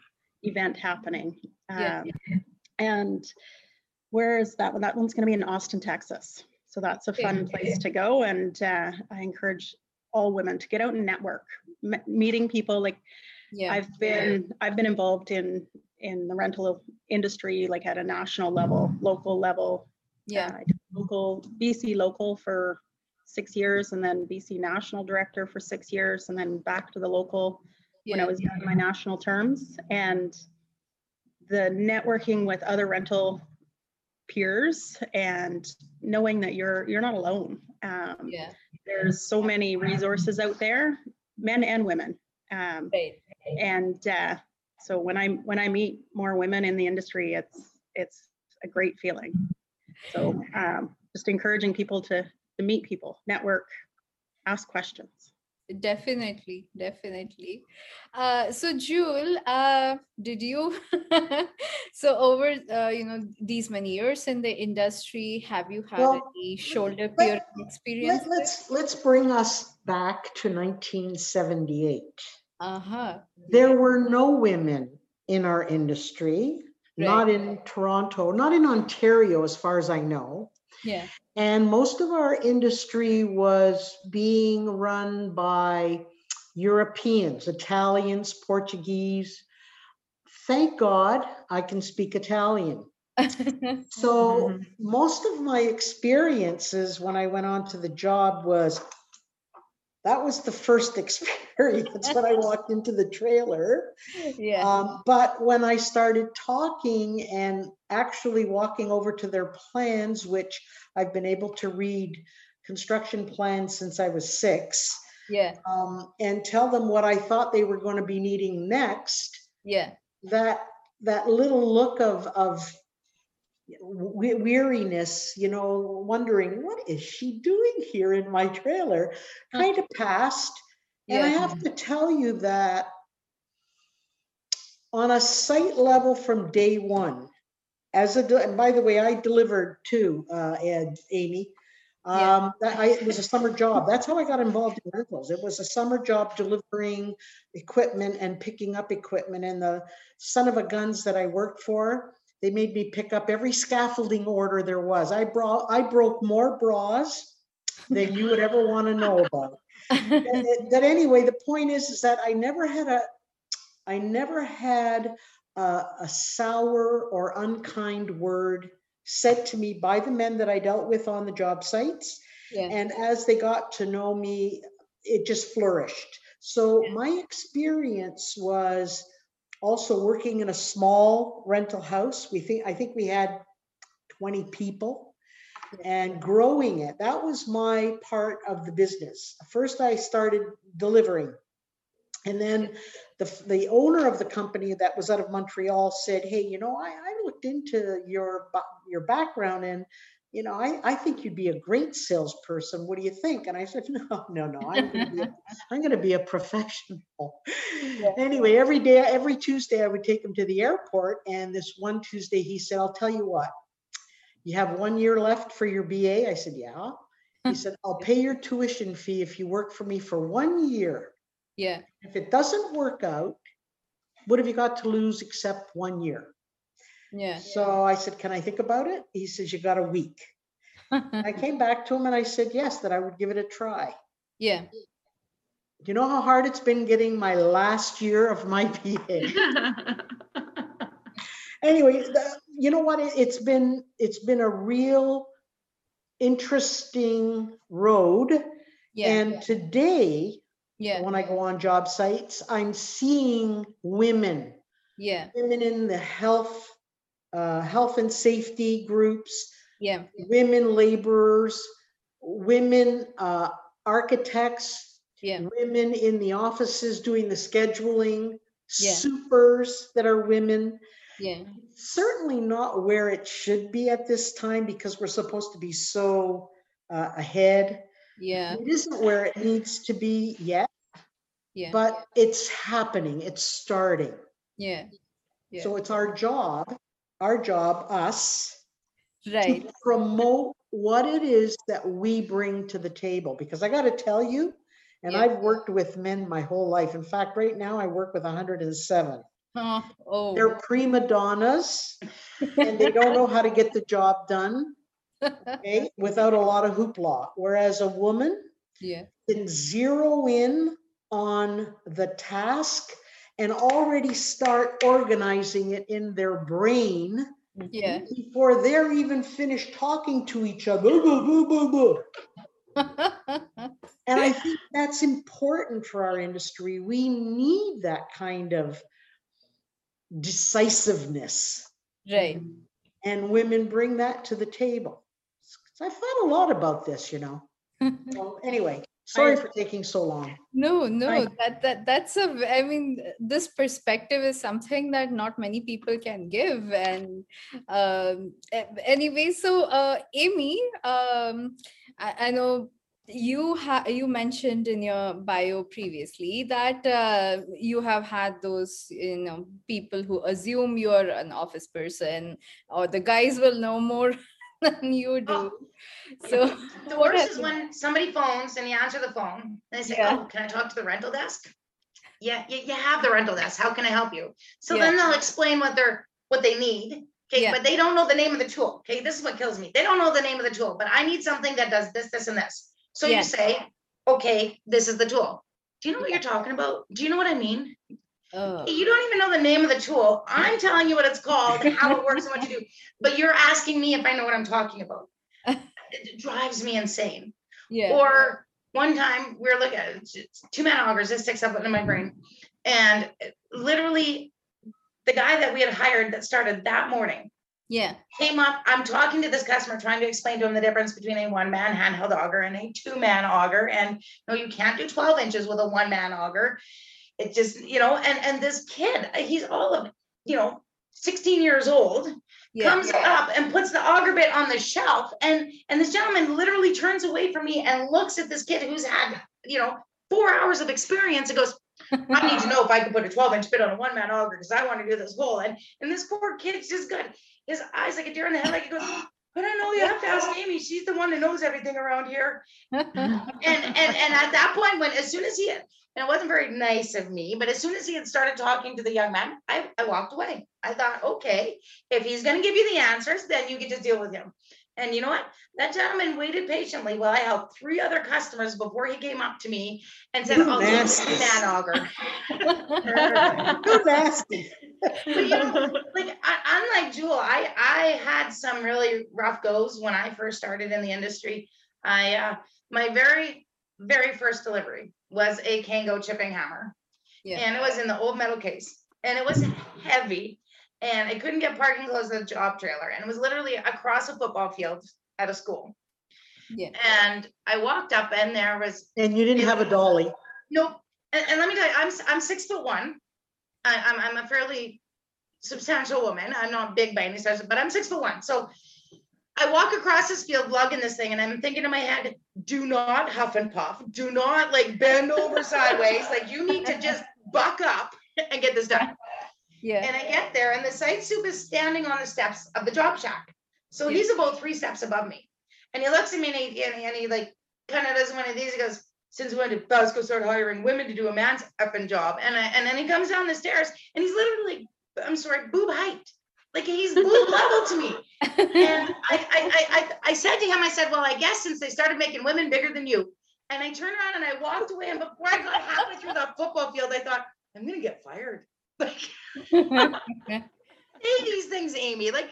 [SPEAKER 5] event happening.
[SPEAKER 2] Yeah.
[SPEAKER 5] Um, And where is that one? That one's going to be in Austin, Texas. So that's a fun place to go. And uh, I encourage all women to get out and network, m- meeting people. Like
[SPEAKER 2] Yeah.
[SPEAKER 5] I've been, I've been involved in, in the rental industry, like at a national level, local level.
[SPEAKER 2] Yeah.
[SPEAKER 5] Uh, I did Local, BC local for six years and then BC national director for six years and then back to the local when I
[SPEAKER 2] Yeah.
[SPEAKER 5] was done my national terms. And the networking with other rental peers and knowing that you're, you're not alone. Um,
[SPEAKER 2] Yeah.
[SPEAKER 5] There's so many resources out there, men and women. Um,
[SPEAKER 2] Right.
[SPEAKER 5] And uh, so when I when I meet more women in the industry, it's it's a great feeling. So um, just encouraging people to to meet people, network, ask questions.
[SPEAKER 2] Definitely, definitely. Uh, so Jewel, uh, did you so over uh, you know these many years in the industry, have you had
[SPEAKER 3] Well,
[SPEAKER 2] any shoulder
[SPEAKER 3] let-
[SPEAKER 2] peer experience?
[SPEAKER 3] Let, let's let's bring us back to 1978.
[SPEAKER 2] Uh huh.
[SPEAKER 3] There were no women in our industry, not in Toronto, not in Ontario, as far as I know.
[SPEAKER 2] Yeah.
[SPEAKER 3] And most of our industry was being run by Europeans, Italians, Portuguese. Thank God I can speak Italian. So most of my experiences when I went on to the job was that was the first experience when I walked into the trailer.
[SPEAKER 2] yeah.
[SPEAKER 3] Um, but when I started talking and actually walking over to their plans, which I've been able to read construction plans since I was six,
[SPEAKER 2] yeah.
[SPEAKER 3] um, and tell them what I thought they were going to be needing next,
[SPEAKER 2] Yeah.
[SPEAKER 3] that that little look of of weariness, you know, wondering what is she doing here in my trailer, kind of passed. And I have to tell you that on a site level from day one, as a, and by the way, I delivered too, uh, Ed, Amy.
[SPEAKER 2] Yeah.
[SPEAKER 3] Um, that I, it was a summer job. That's how I got involved in rentals. It was a summer job delivering equipment and picking up equipment. And the son of a guns that I worked for, they made me pick up every scaffolding order there was. I brought, I broke more bras than you would ever want to know about that that anyway, the point is, is that I never had a, I never had a, a sour or unkind word said to me by the men that I dealt with on the job sites.
[SPEAKER 2] yeah.
[SPEAKER 3] And as they got to know me, it just flourished. So my experience was also working in a small rental house. We think, I think we had 20 people and growing it. That was my part of the business. First, I started delivering. And then the, the owner of the company that was out of Montreal said, hey, you know, I, I looked into your, your background and, you know, I, I think you'd be a great salesperson. What do you think? And I said, no, no, no, I'm gonna be a, I'm gonna be a professional. Anyway, every day, every Tuesday, I would take him to the airport. And this one Tuesday, he said, I'll tell you what, you have one year left for your BA? I said, yeah. He hmm. said, I'll pay your tuition fee if you work for me for one year.
[SPEAKER 2] Yeah.
[SPEAKER 3] If it doesn't work out, what have you got to lose except one year?
[SPEAKER 2] Yeah.
[SPEAKER 3] So I said, can I think about it? He says, you got a week. I came back to him and I said, yes, that I would give it a try.
[SPEAKER 2] Yeah.
[SPEAKER 3] You know how hard it's been getting my last year of my BA? anyway, the- you know what? It- It's been, it's been a real interesting road.
[SPEAKER 2] Yeah.
[SPEAKER 3] And today,
[SPEAKER 2] Yeah.
[SPEAKER 3] when I go on job sites, I'm seeing women,
[SPEAKER 2] Yeah.
[SPEAKER 3] women in the health, uh, health and safety groups,
[SPEAKER 2] Yeah.
[SPEAKER 3] women laborers, women uh, architects,
[SPEAKER 2] Yeah.
[SPEAKER 3] women in the offices doing the scheduling,
[SPEAKER 2] Yeah.
[SPEAKER 3] supers that are women.
[SPEAKER 2] Yeah.
[SPEAKER 3] Certainly not where it should be at this time because we're supposed to be so uh, ahead.
[SPEAKER 2] Yeah.
[SPEAKER 3] It isn't where it needs to be yet,
[SPEAKER 2] Yeah.
[SPEAKER 3] but it's happening, it's starting.
[SPEAKER 2] Yeah. Yeah.
[SPEAKER 3] So it's our job, our job, us,
[SPEAKER 2] Right.
[SPEAKER 3] to promote what it is that we bring to the table. Because I got to tell you, and
[SPEAKER 2] Yeah.
[SPEAKER 3] I've worked with men my whole life. In fact, right now I work with 107.
[SPEAKER 2] Oh, oh.
[SPEAKER 3] They're prima donnas and they don't know how to get the job done okay, without a lot of hoopla. Whereas a woman
[SPEAKER 2] yeah.
[SPEAKER 3] can zero in on the task and already start organizing it in their brain
[SPEAKER 2] Yeah.
[SPEAKER 3] before they're even finished talking to each other. And I think that's important for our industry. We need that kind of decisiveness,
[SPEAKER 2] right.
[SPEAKER 3] and women bring that to the table. So I thought a lot about this, you know. So anyway, sorry for taking so long.
[SPEAKER 2] No, no,
[SPEAKER 5] I-
[SPEAKER 2] that that that's a i mean, this perspective is something that not many people can give. And um, anyway, so uh, Amy, um, I, I know you have you mentioned in your bio previously that uh, you have had those you know people who assume you're an office person or the guys will know more than you do. So
[SPEAKER 4] The worst is when somebody phones and you answer the phone and they say,
[SPEAKER 2] Yeah.
[SPEAKER 4] oh, can I talk to the rental desk? Yeah, you, you have the rental desk. How can I help you? So
[SPEAKER 2] Yeah.
[SPEAKER 4] then they'll explain what they're, what they need. Okay,
[SPEAKER 2] Yeah.
[SPEAKER 4] but they don't know the name of the tool. Okay, this is what kills me. They don't know the name of the tool, but I need something that does this, this, and this. So
[SPEAKER 2] Yeah.
[SPEAKER 4] you say, okay, this is the tool. Do you know what you're talking about? Do you know what I mean?
[SPEAKER 2] uh,
[SPEAKER 4] You don't even know the name of the tool. I'm telling you what it's called, how it works, and what to do. But you're asking me if I know what I'm talking about. It drives me insane.
[SPEAKER 2] yeah.
[SPEAKER 4] Or one time we were looking at it's- it's two man augers, this sticks up in my brain. And literally, the guy that we had hired that started that morning
[SPEAKER 2] yeah.
[SPEAKER 4] came up. I'm talking to this customer, trying to explain to him the difference between a one man handheld auger and a two man auger. And no, you can't do 12 inches with a one man auger. It just, you know, and and this kid, he's all of, you know, 16 years old
[SPEAKER 2] Yeah.
[SPEAKER 4] comes up and puts the auger bit on the shelf and and this gentleman literally turns away from me and looks at this kid who's had you know four hours of experience and goes i need to know if i can put a 12 inch bit on a one man auger because i want to do this hole and and this poor kid's just got his eyes like a deer in the head like he goes but I know you have to ask Amy. She's the one that knows everything around here. And and and at that point, when as soon as he had, and it wasn't very nice of me, but as soon as he had started talking to the young man, I, I walked away. I thought, okay, if he's gonna give you the answers, then you get to deal with him. And you know what? That gentleman waited patiently while I helped three other customers before he came up to me and said,
[SPEAKER 3] You
[SPEAKER 4] "I'll
[SPEAKER 3] nasty.
[SPEAKER 4] do that auger."
[SPEAKER 3] Too nasty.
[SPEAKER 4] But you know, like I, unlike Jewel, I I had some really rough goes when I first started in the industry. I uh, my very very first delivery was a Kango chipping hammer,
[SPEAKER 2] Yeah.
[SPEAKER 4] and it was in the old metal case, and it was heavy, and I couldn't get parking close to the job trailer, and it was literally across a football field at a school.
[SPEAKER 2] Yeah.
[SPEAKER 4] And I walked up, and there was
[SPEAKER 3] And you didn't have a dolly.
[SPEAKER 4] Nope. And, and let me tell you, I'm I'm six foot one. I, I'm I'm a fairly substantial woman. I'm not big by any stretch, but I'm six foot one. So I walk across this field lugging this thing, and I'm thinking in my head, do not huff and puff. Do not like bend over sideways. Like you need to just buck up and get this done.
[SPEAKER 2] Yeah.
[SPEAKER 4] And I get there, and the site soup is standing on the steps of the job shack. So
[SPEAKER 2] Yeah.
[SPEAKER 4] he's about three steps above me. And he looks at me and he, and he, and he like kind of does one of these. He goes, Since when did Basco start hiring women to do a man's effing job? And I, and then he comes down the stairs and he's literally, I'm sorry, boob height. Like he's boob level to me. And I, I, I, I, I said to him, I said, Well, I guess since they started making women bigger than you. And I turned around and I walked away. And before I got halfway through the football field, I thought, I'm gonna get fired. Like say these things, Amy. Like,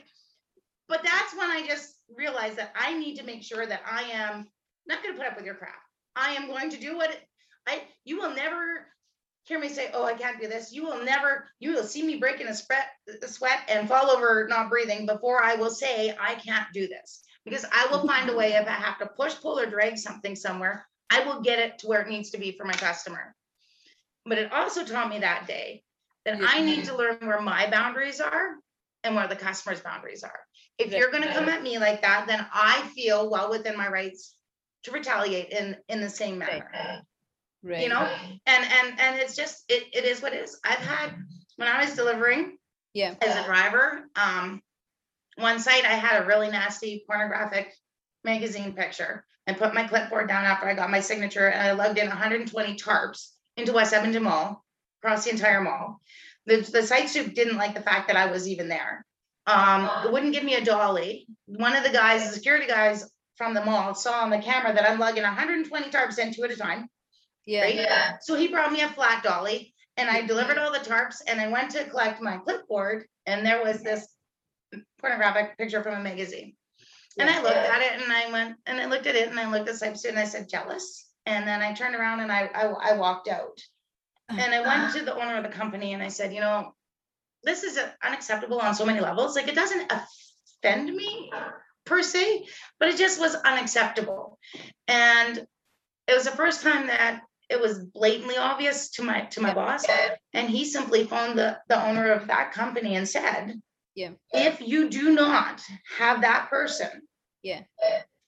[SPEAKER 4] but that's when I just realized that I need to make sure that I am not going to put up with your crap. I am going to do what I. You will never hear me say, "Oh, I can't do this." You will never. You will see me breaking a sweat, a sweat, and fall over, not breathing, before I will say, "I can't do this." Because I will find a way if I have to push, pull, or drag something somewhere. I will get it to where it needs to be for my customer. But it also taught me that day that I need to learn where my boundaries are and where the customer's boundaries are. If you're gonna come at me like that, then I feel well within my rights to retaliate in, in the same manner,
[SPEAKER 2] right.
[SPEAKER 4] you know? And, and, and it's just, it, it is what it is. I've had, when I was delivering
[SPEAKER 2] Yeah.
[SPEAKER 4] as a driver, um, one site I had a really nasty pornographic magazine picture and put my clipboard down after I got my signature and I lugged in 120 tarps into West Edmonton Mall, across the entire mall. The, the site soup didn't like the fact that I was even there. Um, it wouldn't give me a dolly. One of the guys, the security guys from the mall saw on the camera that I'm lugging 120 tarps in two at a time.
[SPEAKER 2] Yeah.
[SPEAKER 4] Right? So he brought me a flat dolly and I delivered all the tarps and I went to collect my clipboard and there was this pornographic picture from a magazine. And I looked at it and I went, and I looked at it and I looked at Cypress and I said, jealous. And then I turned around and I, I, I walked out. And I went to the owner of the company and I said, you know, this is unacceptable on so many levels. Like it doesn't offend me per se, but it just was unacceptable. And it was the first time that it was blatantly obvious to my to my boss. And he simply phoned the, the owner of that company and said,
[SPEAKER 2] Yeah.
[SPEAKER 4] if you do not have that person
[SPEAKER 2] Yeah.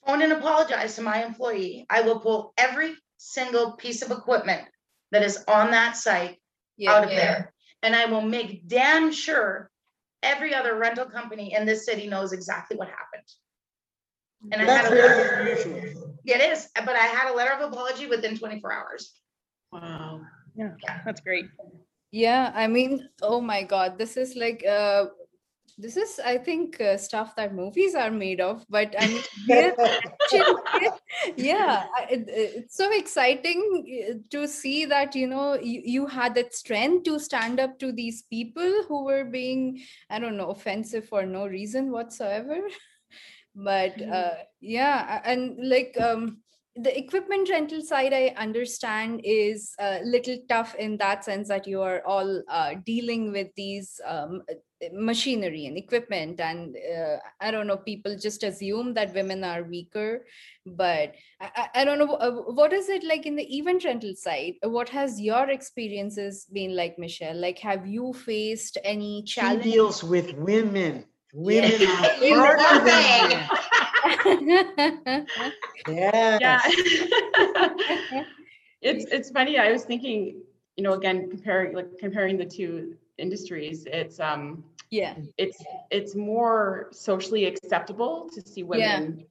[SPEAKER 4] phone and apologize to my employee, I will pull every single piece of equipment that is on that site
[SPEAKER 2] Yeah.
[SPEAKER 4] out of there. And I will make damn sure every other rental company in this city knows exactly what happened. And I
[SPEAKER 3] That's
[SPEAKER 4] had a,
[SPEAKER 3] very unusual.
[SPEAKER 4] it is, but I had a letter of apology within twenty-four hours.
[SPEAKER 6] Wow. Yeah, that's great.
[SPEAKER 2] Yeah, I mean, oh my God, this is like, uh, this is, I think, uh, stuff that movies are made of. But I mean, yeah, it, it's so exciting uh, to see that you know you, you had that strength to stand up to these people who were being, I don't know, offensive for no reason whatsoever. But uh, yeah, and like um, the equipment rental side i understand is a little tough in that sense that you are all uh, dealing with these um, machinery and equipment and uh, i don't know people just assume that women are weaker but i, I- don't know uh, what is it like in the event rental side? What has your experiences been like michelle? Like have you faced any
[SPEAKER 3] She deals with women. Women
[SPEAKER 2] Yeah.
[SPEAKER 3] are
[SPEAKER 4] You know
[SPEAKER 3] harder than
[SPEAKER 4] thing.
[SPEAKER 3] men.
[SPEAKER 6] Yeah. It's, it's funny, I was thinking, you know, again, comparing, like comparing the two industries, it's, um,
[SPEAKER 2] yeah
[SPEAKER 6] it's, it's more socially acceptable to see
[SPEAKER 2] Yeah.
[SPEAKER 6] women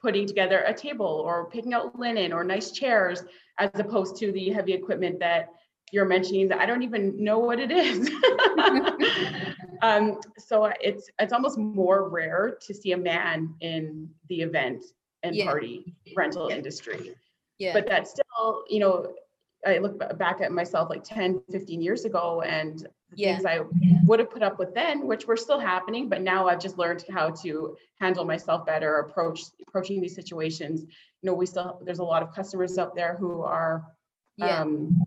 [SPEAKER 6] putting together a table or picking out linen or nice chairs as opposed to the heavy equipment that you're mentioning that I don't even know what it is. um, so it's it's almost more rare to see a man in the event and
[SPEAKER 2] Yeah.
[SPEAKER 6] party rental industry.
[SPEAKER 2] yeah
[SPEAKER 6] But that's still, you know, I look back at myself like 10, 15 years ago and
[SPEAKER 2] Yeah.
[SPEAKER 6] things I would have put up with then, which were still happening, but now I've just learned how to handle myself better, approach approaching these situations. You know, we still there's a lot of customers out there who are
[SPEAKER 2] yeah
[SPEAKER 6] um,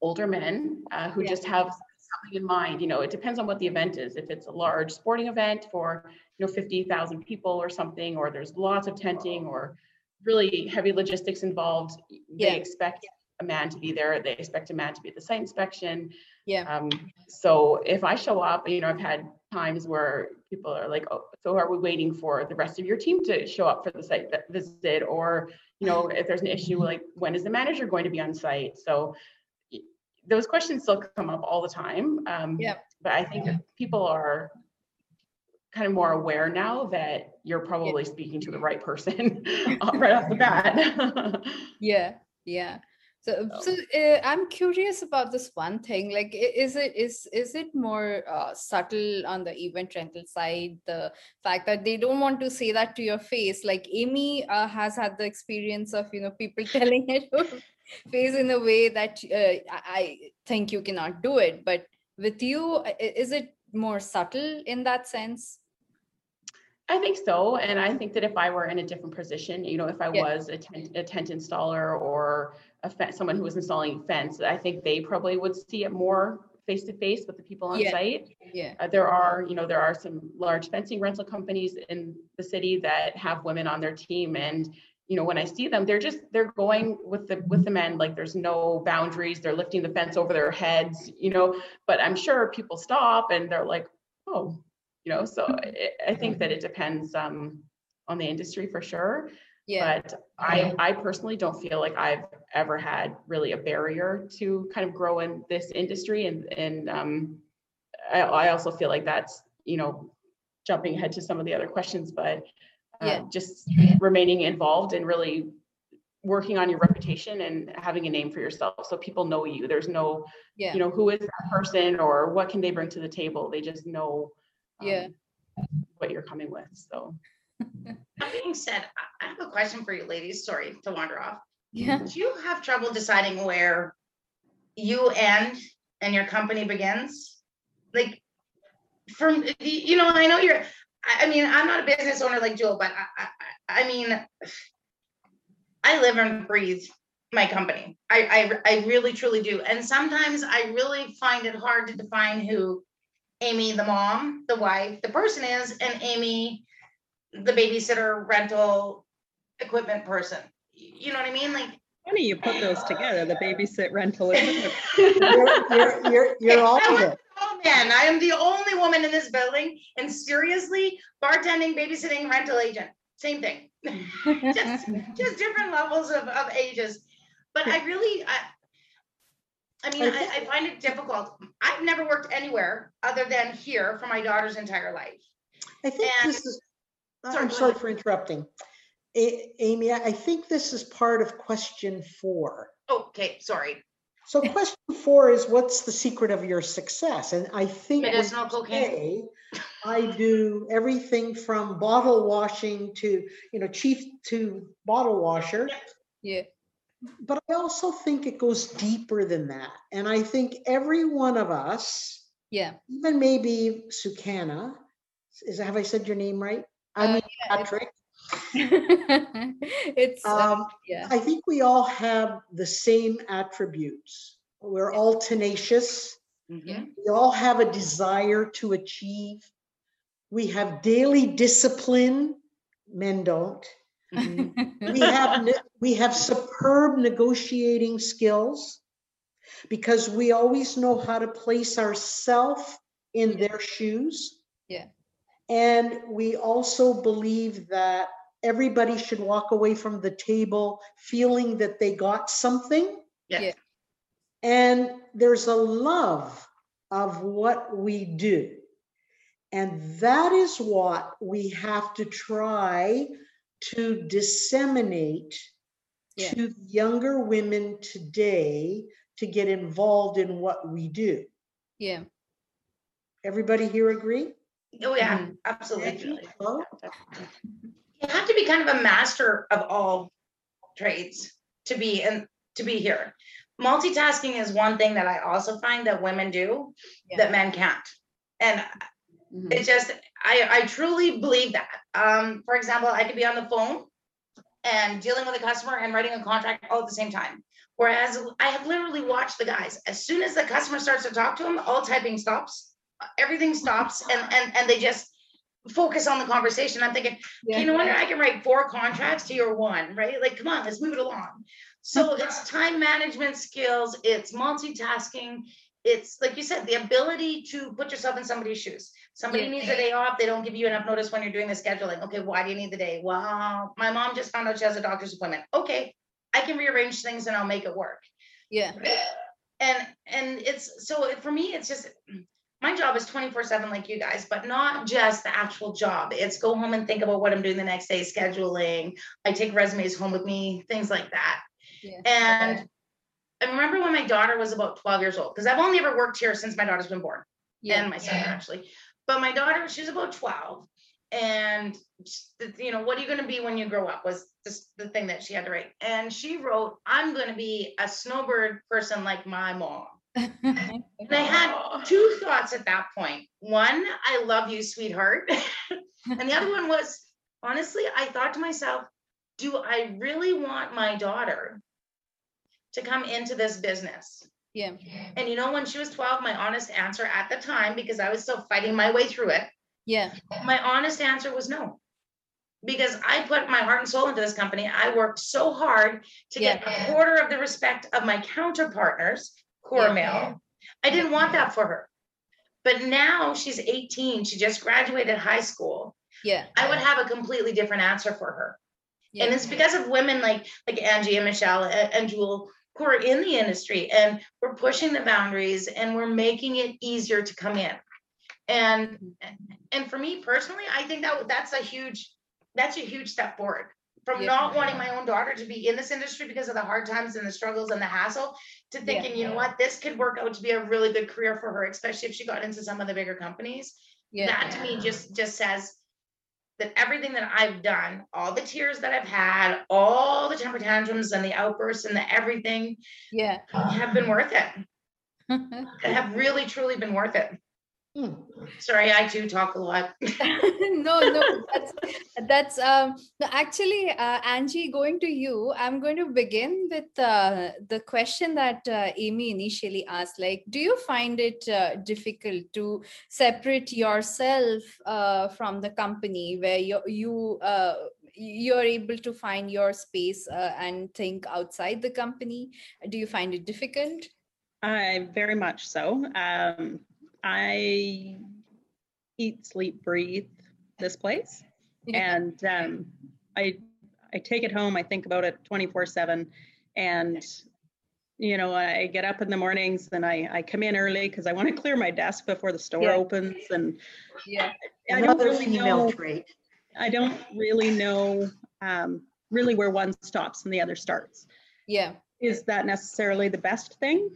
[SPEAKER 6] older men uh, who
[SPEAKER 2] Yeah.
[SPEAKER 6] just have something in mind. You know, it depends on what the event is. If it's a large sporting event for you know 50,000 people or something, or there's lots of tenting or really heavy logistics involved,
[SPEAKER 2] Yeah.
[SPEAKER 6] they expect a man to be there. They expect a man to be at the site inspection.
[SPEAKER 2] yeah
[SPEAKER 6] Um, so if I show up, you know, I've had times where people are like, oh, so are we waiting for the rest of your team to show up for the site vi- visit? Or, you know, if there's an issue, like when is the manager going to be on site? So those questions still come up all the time. Um,
[SPEAKER 2] Yep.
[SPEAKER 6] But I think that people are kind of more aware now that you're probably speaking to the right person right off the bat.
[SPEAKER 2] yeah yeah so
[SPEAKER 6] So-
[SPEAKER 2] uh, i'm curious about this one thing like is it is is it more uh, subtle on the event rental side the fact that they don't want to say that to your face like amy uh, has had the experience of you know people telling it her face in a way that uh, I, think you cannot do it but with you is it more subtle in that sense
[SPEAKER 6] I think so. And I think that if I were in a different position, you know, if I
[SPEAKER 2] Yeah.
[SPEAKER 6] was a tent, a tent installer or a fence, someone who was installing fence, I think they probably would see it more face to face with the people on
[SPEAKER 2] Yeah.
[SPEAKER 6] site.
[SPEAKER 2] yeah
[SPEAKER 6] Uh, there are, you know, there are some large fencing rental companies in the city that have women on their team. And, you know, when I see them, they're just, they're going with the, with the men, like there's no boundaries. They're lifting the fence over their heads, you know, but I'm sure people stop and they're like, oh, you know, so I, I think that it depends um, on the industry for sure.
[SPEAKER 2] yeah
[SPEAKER 6] But I, I personally don't feel like I've ever had really a barrier to kind of grow in this industry. And, and um, I, I also feel like that's, you know, jumping ahead to some of the other questions, but uh,
[SPEAKER 2] Yeah.
[SPEAKER 6] just remaining involved and really working on your reputation and having a name for yourself so people know you. There's no,
[SPEAKER 2] Yeah.
[SPEAKER 6] you know, who is that person or what can they bring to the table? They just know
[SPEAKER 2] Yeah.
[SPEAKER 6] um, what you're coming with. So
[SPEAKER 4] That being said, I- I have a question for you ladies. Sorry to wander off.
[SPEAKER 2] Yeah.
[SPEAKER 4] Do you have trouble deciding where you end and your company begins? Like, from, y- you know, I know you're, I, I mean, I'm not a business owner like Jewel, but I, I, I I mean, I live and breathe my company. I, I, I really truly do. And sometimes I really find it hard to define who Amy, the mom, the wife, the person is, and Amy, the babysitter, rental, equipment person. You know what I mean? Like,
[SPEAKER 5] Funny you put those together, the babysit rental. equipment.
[SPEAKER 3] You're, you're, you're, you're all of it.
[SPEAKER 4] Man, I am the only woman in this building, and seriously, bartending, babysitting, rental agent, same thing. just, just different levels of, of ages. But I really, I, I mean, I, I find it difficult. I've never worked anywhere other than here for my daughter's entire life.
[SPEAKER 3] I think
[SPEAKER 4] And-
[SPEAKER 3] this is,
[SPEAKER 4] Sorry,
[SPEAKER 3] I'm
[SPEAKER 4] go
[SPEAKER 3] sorry
[SPEAKER 4] ahead.
[SPEAKER 3] for interrupting. A- Amy, I think this is part of question four.
[SPEAKER 4] Okay, sorry.
[SPEAKER 3] So question four is what's the secret of your success? And I think
[SPEAKER 4] Medicinal cocaine.
[SPEAKER 3] I do everything from bottle washing to, you know, chief to bottle washer.
[SPEAKER 2] Yeah.
[SPEAKER 3] But I also think it goes deeper than that. And I think every one of us,
[SPEAKER 2] Yeah.
[SPEAKER 3] even maybe Sukana, is, have I said your name right? I
[SPEAKER 2] Uh,
[SPEAKER 3] mean,
[SPEAKER 2] yeah,
[SPEAKER 3] Patrick.
[SPEAKER 2] it's uh,
[SPEAKER 3] Um,
[SPEAKER 2] yeah.
[SPEAKER 3] I think we all have the same attributes. We're all tenacious.
[SPEAKER 4] Mhm.
[SPEAKER 3] We all have a desire to achieve. We have daily discipline. Men don't.
[SPEAKER 4] Mhm.
[SPEAKER 3] We have ne- we have superb negotiating skills because we always know how to place ourselves in their shoes.
[SPEAKER 2] Yeah.
[SPEAKER 3] And we also believe that everybody should walk away from the table feeling that they got something.
[SPEAKER 4] Yeah.
[SPEAKER 2] Yeah.
[SPEAKER 3] And there's a love of what we do. And that is what we have to try to disseminate
[SPEAKER 2] Yeah.
[SPEAKER 3] to younger women today to get involved in what we do.
[SPEAKER 2] Yeah.
[SPEAKER 3] Everybody here agree?
[SPEAKER 4] Oh, yeah,
[SPEAKER 2] Mhm.
[SPEAKER 4] absolutely.
[SPEAKER 3] Hello?
[SPEAKER 4] You have to be kind of a master of all trades to be and to be here. Multitasking is one thing that I also find that women do
[SPEAKER 2] Yeah.
[SPEAKER 4] that men can't. And
[SPEAKER 6] Mhm.
[SPEAKER 4] it just, I, I truly believe that. Um, for example, I could be on the phone and dealing with a customer and writing a contract all at the same time. Whereas I have literally watched the guys, as soon as the customer starts to talk to them, all typing stops, everything stops and, and, and they just focus on the conversation. I'm thinking,
[SPEAKER 2] Yeah.
[SPEAKER 4] Okay, no wonder I can write four contracts to your one, right? Like, come on, let's move it along. So mm-hmm. it's time management skills, it's multitasking, it's like you said, the ability to put yourself in somebody's shoes. Somebody
[SPEAKER 2] Yeah.
[SPEAKER 4] needs a day off, they don't give you enough notice when you're doing the scheduling. Okay, why do you need the day? Well, my mom just found out she has a doctor's appointment. Okay, I can rearrange things and I'll make it work.
[SPEAKER 2] Yeah.
[SPEAKER 4] And and it's so for me, it's just my job is 24 7 like you guys, but not just the actual job. It's go home and think about what I'm doing the next day, scheduling. I take resumes home with me, things like that.
[SPEAKER 2] Yeah.
[SPEAKER 4] And I remember when my daughter was about 12 years old, because I've only ever worked here since my daughter's been born
[SPEAKER 2] Yeah.
[SPEAKER 4] and my son actually. But my daughter, she's about 12. And you know, what are you going to be when you grow up? Was this the thing that she had to write. And she wrote, I'm going to be a snowbird person like my mom. And I had two thoughts at that point. One, I love you, sweetheart. and the other one was, honestly, I thought to myself, do I really want my daughter to come into this business?
[SPEAKER 2] Yeah.
[SPEAKER 4] And you know, when she was 12, my honest answer at the time, because I was still fighting my way through it,
[SPEAKER 2] Yeah.
[SPEAKER 4] my honest answer was no. Because I put my heart and soul into this company. I worked so hard to get a quarter of the respect of my counterpartners, core
[SPEAKER 2] Yeah.
[SPEAKER 4] male. I didn't want that for her. But now she's 18, she just graduated high school.
[SPEAKER 2] Yeah.
[SPEAKER 4] I would have a completely different answer for her. And it's because of women like like Angie and Michelle and, and Jewel who are in the industry and we're pushing the boundaries and we're making it easier to come in. And and for me personally, I think that that's a huge that's a huge step forward from
[SPEAKER 2] Yeah.
[SPEAKER 4] not wanting my own daughter to be in this industry because of the hard times and the struggles and the hassle to thinking, you know what, this could work out to be a really good career for her, especially if she got into some of the bigger companies.
[SPEAKER 2] Yeah.
[SPEAKER 4] That to me just, just says that everything that I've done, all the tears that I've had, all the temper tantrums and the outbursts and the everything
[SPEAKER 2] Yeah.
[SPEAKER 4] have been worth it. Have really truly been worth it.
[SPEAKER 3] Hmm.
[SPEAKER 4] Sorry, I do talk a lot.
[SPEAKER 2] no, no, that's that's um no, actually uh, Angie, going to you, I'm going to begin with uh, the question that uh, Amy initially asked. Like, do you find it uh, difficult to separate yourself uh, from the company where you you uh, you're able to find your space uh, and think outside the company? Do you find it difficult?
[SPEAKER 5] I very much so. Um, I eat, sleep, breathe this place, and um, I I take it home. I think about it twenty four seven, and you know I get up in the mornings and I I come in early because I want to clear my desk before the store
[SPEAKER 2] Yeah.
[SPEAKER 5] opens, and
[SPEAKER 2] Yeah.
[SPEAKER 5] I don't really know.
[SPEAKER 3] trait.
[SPEAKER 5] I don't really know um, really where one stops and the other starts.
[SPEAKER 2] Yeah.
[SPEAKER 5] Is that necessarily the best thing?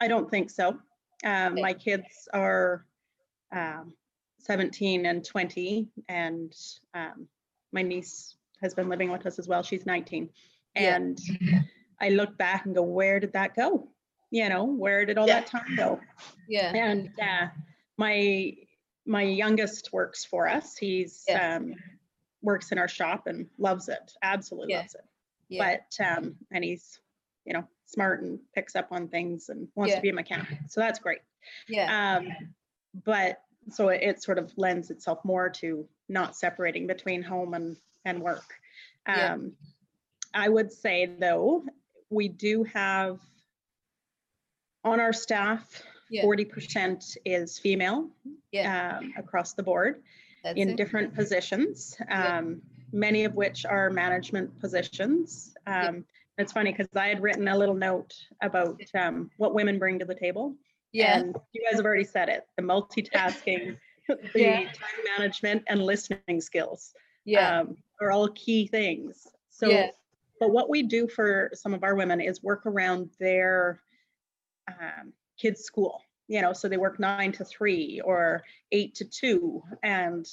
[SPEAKER 5] I don't think so. Um, my kids are um, 17 and 20, and um, my niece has been living with us as well. She's 19.
[SPEAKER 2] Yeah.
[SPEAKER 5] And I look back and go, where did that go? You know, where did all
[SPEAKER 4] Yeah.
[SPEAKER 5] that time go?
[SPEAKER 2] Yeah.
[SPEAKER 5] And uh, my my youngest works for us. He's
[SPEAKER 2] Yeah.
[SPEAKER 5] um, works in our shop and loves it. Absolutely
[SPEAKER 2] Yeah.
[SPEAKER 5] loves it
[SPEAKER 2] Yeah.
[SPEAKER 5] but um and he's you know smart and picks up on things and wants
[SPEAKER 2] Yeah.
[SPEAKER 5] to be a mechanic so that's great
[SPEAKER 2] Yeah.
[SPEAKER 5] um but so it, it sort of lends itself more to not separating between home and and work
[SPEAKER 2] Yeah.
[SPEAKER 5] um i would say though we do have on our staff
[SPEAKER 2] Yeah.
[SPEAKER 5] 40% is female
[SPEAKER 2] Yeah.
[SPEAKER 5] um, across the board
[SPEAKER 2] That's
[SPEAKER 5] in
[SPEAKER 2] it.
[SPEAKER 5] different positions,
[SPEAKER 2] Yeah.
[SPEAKER 5] um, many of which are management positions.
[SPEAKER 2] Yeah.
[SPEAKER 5] Um, It's funny because I had written a little note about um, what women bring to the table.
[SPEAKER 2] Yeah.
[SPEAKER 5] And you guys have already said it, the multitasking, the
[SPEAKER 2] Yeah.
[SPEAKER 5] time management and listening skills
[SPEAKER 2] Yeah.
[SPEAKER 5] um, are all key things. So,
[SPEAKER 2] Yeah.
[SPEAKER 5] but what we do for some of our women is work around their um, kids' school. You know, so they work nine to three or eight to two, and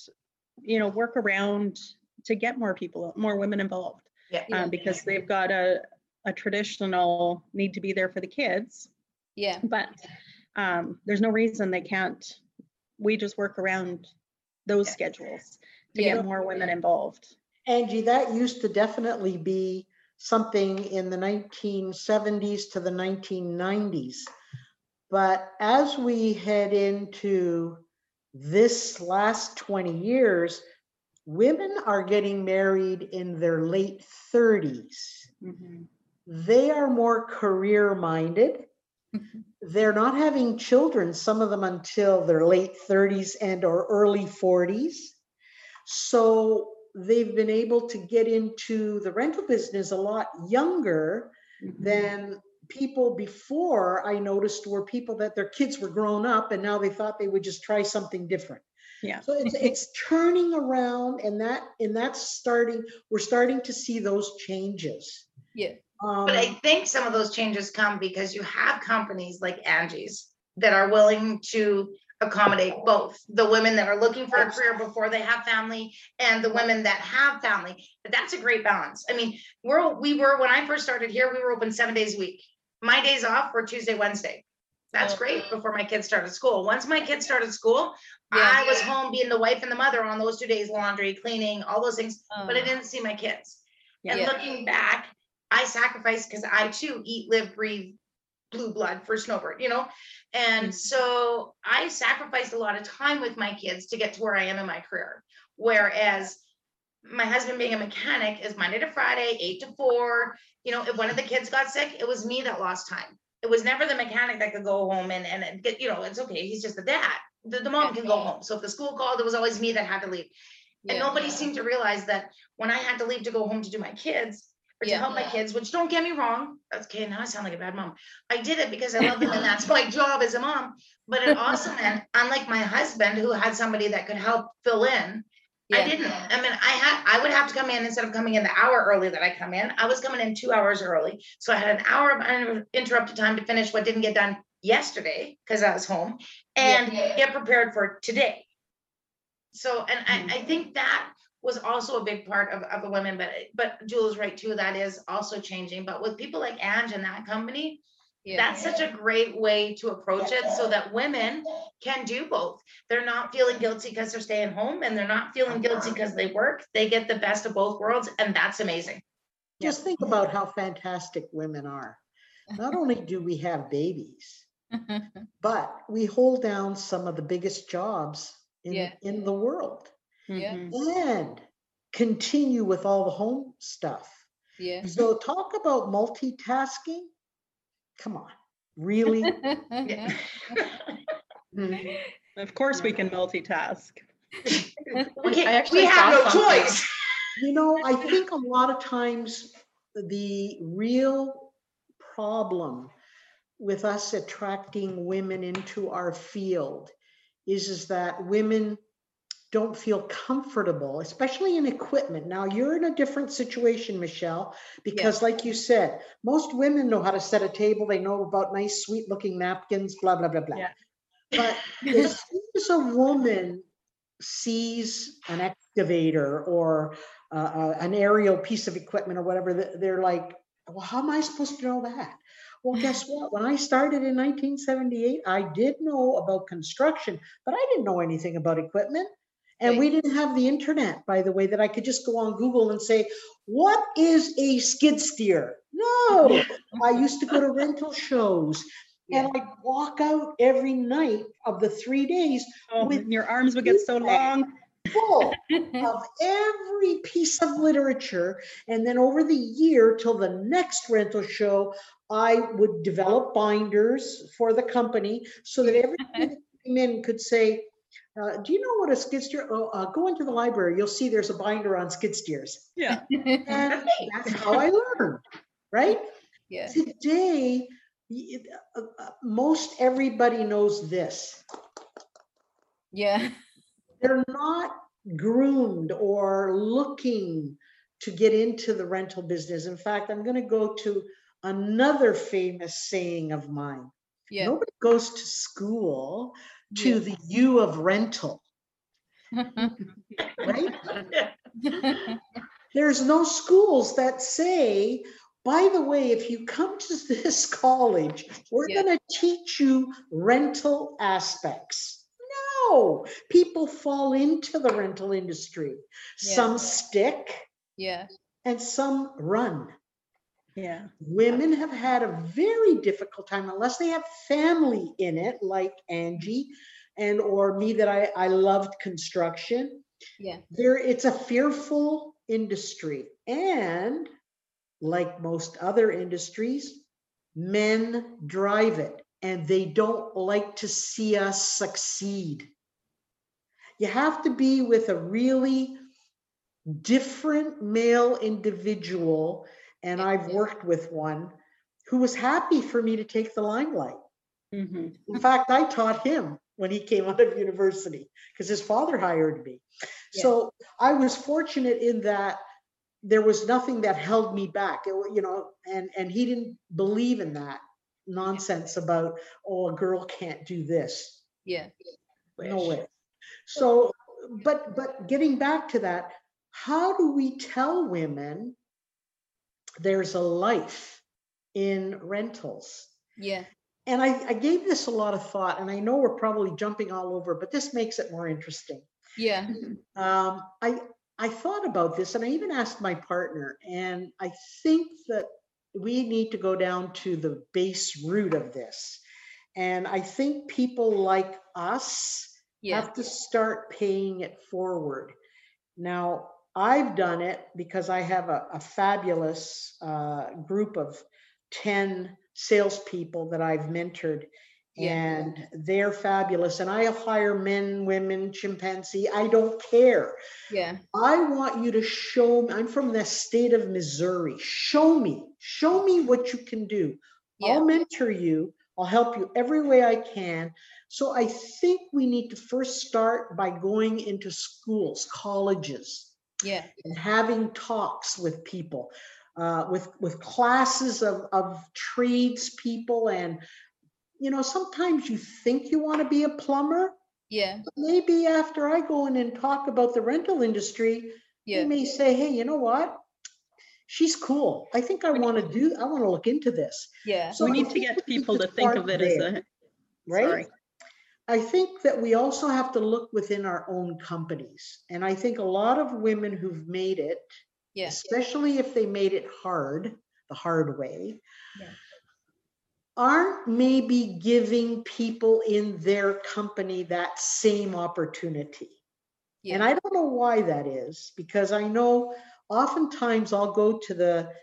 [SPEAKER 5] you know, work around to get more people, more women involved,
[SPEAKER 4] Yeah.
[SPEAKER 5] um, because they've got a a traditional need to be there for the kids,
[SPEAKER 2] Yeah.
[SPEAKER 5] but um, there's no reason they can't. We just work around those
[SPEAKER 4] Yeah.
[SPEAKER 5] schedules to
[SPEAKER 2] Yeah.
[SPEAKER 5] get more women involved.
[SPEAKER 3] Angie, that used to definitely be something in the 1970s to the 1990s. But as we head into this last 20 years, women are getting married in their late 30s. Mm-hmm. They are more career minded. Mm-hmm. They're not having children, some of them until their late 30s and or early 40s. So they've been able to get into the rental business a lot younger mm-hmm. than people before I noticed were people that their kids were grown up and now they thought they would just try something different.
[SPEAKER 5] Yeah.
[SPEAKER 3] So it's it's turning around and that and that's starting, we're starting to see those changes.
[SPEAKER 2] Yeah.
[SPEAKER 3] Um,
[SPEAKER 4] But I think some of those changes come because you have companies like Angie's that are willing to accommodate both the women that are looking for a career before they have family and the women that have family. But that's a great balance. I mean, we're we were when I first started here, we were open seven days a week. My days off were Tuesday, Wednesday. That's
[SPEAKER 2] Oh.
[SPEAKER 4] great before my kids started school. Once my kids started school,
[SPEAKER 2] Yeah.
[SPEAKER 4] I was home being the wife and the mother on those two days, laundry, cleaning, all those things, but I
[SPEAKER 2] Uh,
[SPEAKER 4] didn't see my kids. And
[SPEAKER 2] Yeah.
[SPEAKER 4] looking back, I sacrificed because I too eat, live, breathe blue blood for Snowbird, you know? And
[SPEAKER 2] Mhm.
[SPEAKER 4] so I sacrificed a lot of time with my kids to get to where I am in my career. Whereas my husband being a mechanic is Monday to Friday, eight to four. You know, if one of the kids got sick, it was me that lost time. It was never the mechanic that could go home and, and get, you know, it's okay. He's just the dad. The, the mom can go home. So if the school called, it was always me that had to leave. And
[SPEAKER 2] yeah.
[SPEAKER 4] nobody seemed to realize that when I had to leave to go home to do my kids or to
[SPEAKER 2] Yeah.
[SPEAKER 4] help my kids, which don't get me wrong, that's okay. Now I sound like a bad mom. I did it because I love them and that's my job as a mom. But it also meant, unlike my husband who had somebody that could help fill in, I didn't. I mean, I had, I would have to come in instead of coming in the hour early that I come in. I was coming in two hours early. So I had an hour of uninterrupted time to finish what didn't get done yesterday because I was home and get prepared for today. So, and I, mm-hmm. I think that was also a big part of, of the women, but, but Jewel's right too. That is also changing. But with people like Ange and that company,
[SPEAKER 2] Yeah.
[SPEAKER 4] that's such a great way to approach it so that women can do both. They're not feeling guilty because they're staying home and they're not feeling guilty because they work. They get the best of both worlds and that's amazing.
[SPEAKER 3] Just think about how fantastic women are. Not only do we have babies, but we hold down some of the biggest jobs in,
[SPEAKER 2] Yeah.
[SPEAKER 3] in the world
[SPEAKER 2] Yeah.
[SPEAKER 5] Mhm.
[SPEAKER 3] and continue with all the home stuff.
[SPEAKER 2] Yeah.
[SPEAKER 3] So talk about multitasking. Come on, really?
[SPEAKER 4] Yeah. Mm-hmm.
[SPEAKER 5] Of course, we can multitask.
[SPEAKER 4] We can't-
[SPEAKER 6] actually
[SPEAKER 4] we have no
[SPEAKER 6] something.
[SPEAKER 4] choice.
[SPEAKER 3] You know, I think a lot of times the real problem with us attracting women into our field is, is that women don't feel comfortable, especially in equipment. Now, you're in a different situation, Michelle, because like you said, most women know how to set a table. They know about nice, sweet looking napkins, blah, blah, blah, blah.
[SPEAKER 5] Yeah.
[SPEAKER 3] But as soon as a woman sees an excavator or uh, uh, an aerial piece of equipment or whatever, they're like, well, how am I supposed to know that? Well, guess what? When I started in 1978, I did know about construction, but I didn't know anything about equipment. And we didn't have the internet, by the way, that I could just go on Google and say, what is a skid steer? No, I used to go to rental shows and I'd walk out every night of the three days
[SPEAKER 5] Oh,
[SPEAKER 3] With
[SPEAKER 5] your arms would get so long.
[SPEAKER 3] full of every piece of literature. And then over the year till the next rental show, I would develop binders for the company so that everybody that came in could say, uh, do you know what a skid steer? Oh, uh, go into the library. You'll see there's a binder on skid steers.
[SPEAKER 5] Yeah.
[SPEAKER 3] And that's how I learned, right?
[SPEAKER 2] Yeah.
[SPEAKER 3] Today, y- uh, uh, most everybody knows this.
[SPEAKER 2] Yeah.
[SPEAKER 3] they're not groomed or looking to get into the rental business. In fact, I'm going to go to another famous saying of mine.
[SPEAKER 2] Yeah.
[SPEAKER 3] Nobody goes to school to
[SPEAKER 2] Yeah.
[SPEAKER 3] the U of rental, right? There's no schools that say, by the way, if you come to this college, we're
[SPEAKER 2] Yeah.
[SPEAKER 3] going to teach you rental aspects. No, people fall into the rental industry.
[SPEAKER 2] Yeah.
[SPEAKER 3] Some stick
[SPEAKER 2] yeah.
[SPEAKER 3] and some run.
[SPEAKER 5] Yeah.
[SPEAKER 3] Women have had a very difficult time unless they have family in it, like Angie and or me that I, I loved construction
[SPEAKER 2] Yeah.
[SPEAKER 3] there it's a fearful industry and like most other industries men drive it and they don't like to see us succeed you have to be with a really different male individual and i've worked with one who was happy for me to take the limelight
[SPEAKER 5] Mhm.
[SPEAKER 3] in fact, I taught him when he came out of university because his father hired me.
[SPEAKER 2] Yeah.
[SPEAKER 3] So I was fortunate in that there was nothing that held me back, It you know, and, and he didn't believe in that nonsense about, oh, a girl can't do this.
[SPEAKER 2] Yeah.
[SPEAKER 3] No way. So, but, but getting back to that, how do we tell women there's a life in rentals?
[SPEAKER 2] Yeah.
[SPEAKER 3] And I, I gave this a lot of thought, and I know we're probably jumping all over, but this makes it more interesting.
[SPEAKER 2] Yeah.
[SPEAKER 3] Um, I I thought about this, and I even asked my partner, and I think that we need to go down to the base root of this. And I think people like us
[SPEAKER 2] Yeah.
[SPEAKER 3] have to start paying it forward. Now, I've done it because I have a, a fabulous uh, group of 10 salespeople that I've mentored,
[SPEAKER 2] Yeah.
[SPEAKER 3] and they're fabulous. And I'll hire men, women, chimpanzee, I don't care.
[SPEAKER 2] Yeah.
[SPEAKER 3] I want you to show me, I'm from the state of Missouri. Show me, show me what you can do.
[SPEAKER 2] Yeah.
[SPEAKER 3] I'll mentor you. I'll help you every way I can. So I think we need to first start by going into schools, colleges,
[SPEAKER 2] Yeah.
[SPEAKER 3] and having talks with people, uh, with with classes of of trades people, and you know sometimes you think you want to be a plumber,
[SPEAKER 2] Yeah.
[SPEAKER 3] but maybe after I go in and talk about the rental industry,
[SPEAKER 2] Yeah.
[SPEAKER 3] you may say, hey, you know what? She's cool. I think I want to do. I want to look into this.
[SPEAKER 2] Yeah.
[SPEAKER 3] So
[SPEAKER 5] we need to get
[SPEAKER 3] we need
[SPEAKER 5] people
[SPEAKER 3] to
[SPEAKER 5] to think of it as a,
[SPEAKER 3] right.
[SPEAKER 5] sorry.
[SPEAKER 3] I think that we also have to look within our own companies. And I think a lot of women who've made it,
[SPEAKER 2] Yeah.
[SPEAKER 3] especially if they made it hard, the hard way,
[SPEAKER 2] Yeah.
[SPEAKER 3] aren't maybe giving people in their company that same opportunity. And I don't know why that is, because I know oftentimes I'll go to the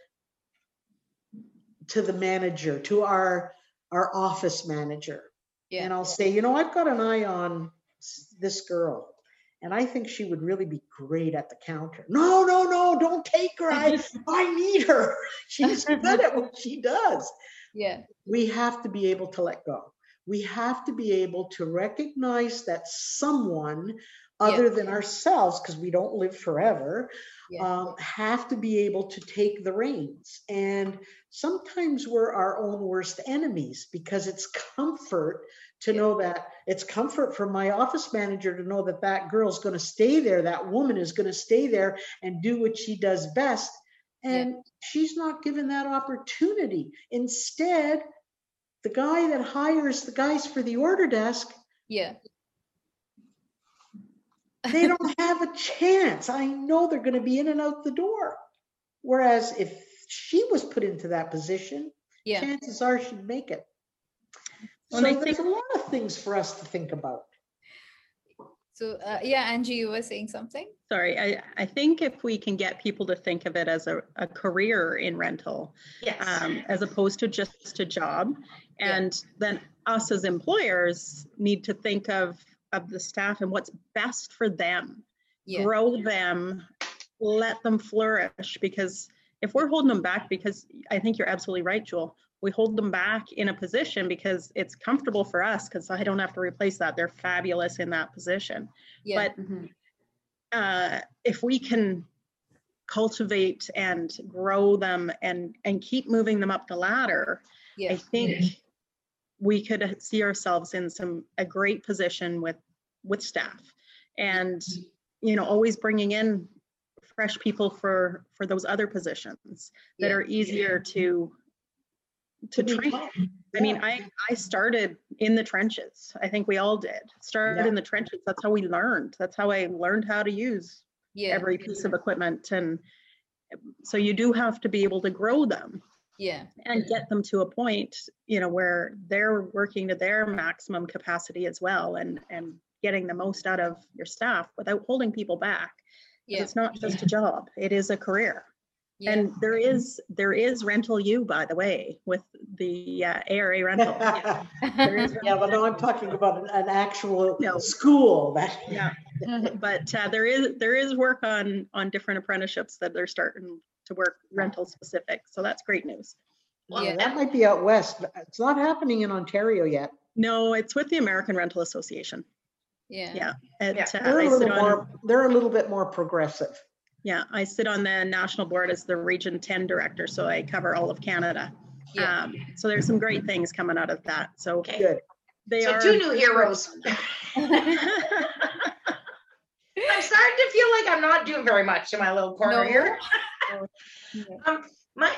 [SPEAKER 3] to the manager, to our our office manager, and I'll say, you know, I've got an eye on this girl, and I think she would really be great at the counter. No, no, no, don't take her. I I need her. She's good at what she does.
[SPEAKER 2] Yeah.
[SPEAKER 3] We have to be able to let go. We have to be able to recognize that someone other than ourselves, because we don't live forever,
[SPEAKER 2] Yeah.
[SPEAKER 3] um, have to be able to take the reins. And sometimes we're our own worst enemies because it's comfort to
[SPEAKER 2] Yeah.
[SPEAKER 3] know that it's comfort for my office manager to know that that girl's going to stay there, that woman is going to stay there and do what she does best.
[SPEAKER 2] Yeah.
[SPEAKER 3] And she's not given that opportunity. Instead, the guy that hires the guys for the order desk
[SPEAKER 2] Yeah.
[SPEAKER 3] They don't have a chance. I know they're going to be in and out the door. Whereas if she was put into that position,
[SPEAKER 2] Yeah.
[SPEAKER 3] chances are she'd make it.
[SPEAKER 5] Well,
[SPEAKER 3] so
[SPEAKER 5] I
[SPEAKER 3] there's
[SPEAKER 5] think-
[SPEAKER 3] a lot of things for us to think about.
[SPEAKER 2] So uh, yeah, Angie, you were saying something.
[SPEAKER 5] Sorry, I, I think if we can get people to think of it as a, a career in rental,
[SPEAKER 4] Yes.
[SPEAKER 5] um, as opposed to just a job.
[SPEAKER 2] Yeah.
[SPEAKER 5] And then us as employers need to think of, of the staff and what's best for them.
[SPEAKER 2] Yeah.
[SPEAKER 5] Grow them, let them flourish because if we're holding them back, because I think you're absolutely right, Jewel, we hold them back in a position because it's comfortable for us because I don't have to replace that. They're fabulous in that position.
[SPEAKER 2] Yeah.
[SPEAKER 5] But
[SPEAKER 6] Mhm.
[SPEAKER 5] uh, if we can cultivate and grow them and and keep moving them up the ladder,
[SPEAKER 2] yeah.
[SPEAKER 5] I think we could see ourselves in some a great position with with staff, and you know always bringing in fresh people for for those other positions that
[SPEAKER 2] Yeah.
[SPEAKER 5] are easier to to train. I mean, I I started in the trenches. I think we all did. Started
[SPEAKER 3] Yeah.
[SPEAKER 5] in the trenches. That's how we learned. That's how I learned how to use
[SPEAKER 2] Yeah.
[SPEAKER 5] every piece of equipment. And so you do have to be able to grow them
[SPEAKER 2] Yeah.
[SPEAKER 5] and get them to a point, you know, where they're working to their maximum capacity as well and and getting the most out of your staff without holding people back
[SPEAKER 2] Yeah.
[SPEAKER 5] It's not just a job. It is a career.
[SPEAKER 2] Yeah.
[SPEAKER 5] And there is there is rental you, by the way, with the uh, ARA rental. Yeah. There is
[SPEAKER 3] yeah, but no, I'm talking about an, an actual
[SPEAKER 5] No.
[SPEAKER 3] school that.
[SPEAKER 5] Yeah. But uh, there is there is work on on different apprenticeships that they're starting to work rental specific. So that's great news.
[SPEAKER 3] Wow,
[SPEAKER 2] Yeah.
[SPEAKER 3] That might be out west. It's not happening in Ontario yet.
[SPEAKER 5] No, it's with the American Rental Association.
[SPEAKER 2] yeah.
[SPEAKER 5] Yeah. It,
[SPEAKER 4] Yeah.
[SPEAKER 5] uh,
[SPEAKER 3] They're
[SPEAKER 5] I
[SPEAKER 3] a
[SPEAKER 5] sit
[SPEAKER 3] little
[SPEAKER 5] on,
[SPEAKER 3] more, they're a little bit more progressive.
[SPEAKER 5] yeah, I sit on the national board as the Region 10 director, so I cover all of Canada.
[SPEAKER 2] Yeah.
[SPEAKER 5] Um, so there's some great things coming out of that. So
[SPEAKER 4] Okay.
[SPEAKER 3] Good.
[SPEAKER 5] they
[SPEAKER 4] So
[SPEAKER 5] are.
[SPEAKER 4] two new heroes. I'm starting to feel like I'm not doing very much in my little corner
[SPEAKER 2] No.
[SPEAKER 4] here.
[SPEAKER 2] Yeah.
[SPEAKER 4] Um, my,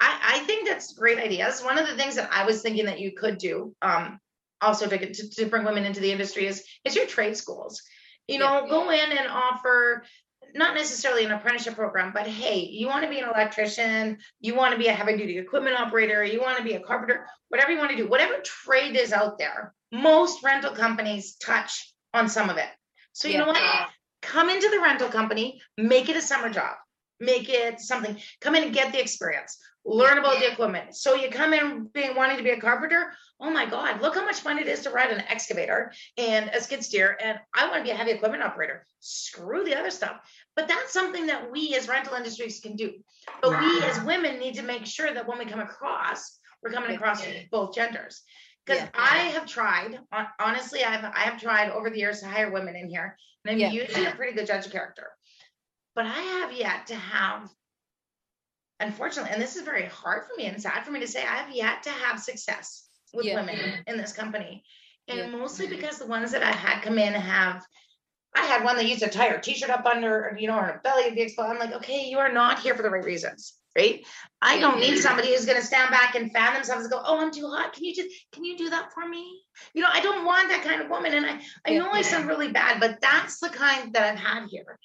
[SPEAKER 4] I, I think that's great ideas. One of the things that I was thinking that you could do, um, also to, get- to, to bring women into the industry is, is your trade schools. You know, go in and offer, not necessarily an apprenticeship program, but hey, you want to be an electrician, you want to be a heavy duty equipment operator, you want to be a carpenter, whatever you want to do, whatever trade is out there, most rental companies touch on some of it. So you
[SPEAKER 2] Yeah.
[SPEAKER 4] know what? Come into the rental company, make it a summer job make it something. Come in and get the experience. Learn about the equipment. So you come in being wanting to be a carpenter oh my god look how much fun it is to ride an excavator and a skid steer and i want to be a heavy equipment operator. Screw the other stuff. But that's something that we as rental industries can do. But we as women need to make sure that when we come across we're coming across both genders. Because
[SPEAKER 2] Yeah.
[SPEAKER 4] I have tried, honestly, I've I have tried over the years to hire women in here, and I'm
[SPEAKER 2] Yeah.
[SPEAKER 4] usually a pretty good judge of character. But I have yet to have, unfortunately, and this is very hard for me and sad for me to say, I have yet to have success with
[SPEAKER 2] Yeah.
[SPEAKER 4] women in this company. And
[SPEAKER 2] Yeah.
[SPEAKER 4] mostly because the ones that I had come in have I had one that used to tie her t-shirt up under, you know, her belly be exposed. I'm like, okay, you are not here for the right reasons, right? I don't need somebody who's gonna stand back and fan themselves and go, oh, I'm too hot. Can you just, can you do that for me? You know, I don't want that kind of woman. And I, I
[SPEAKER 2] Yeah.
[SPEAKER 4] know I sound really bad, but that's the kind that I've had here.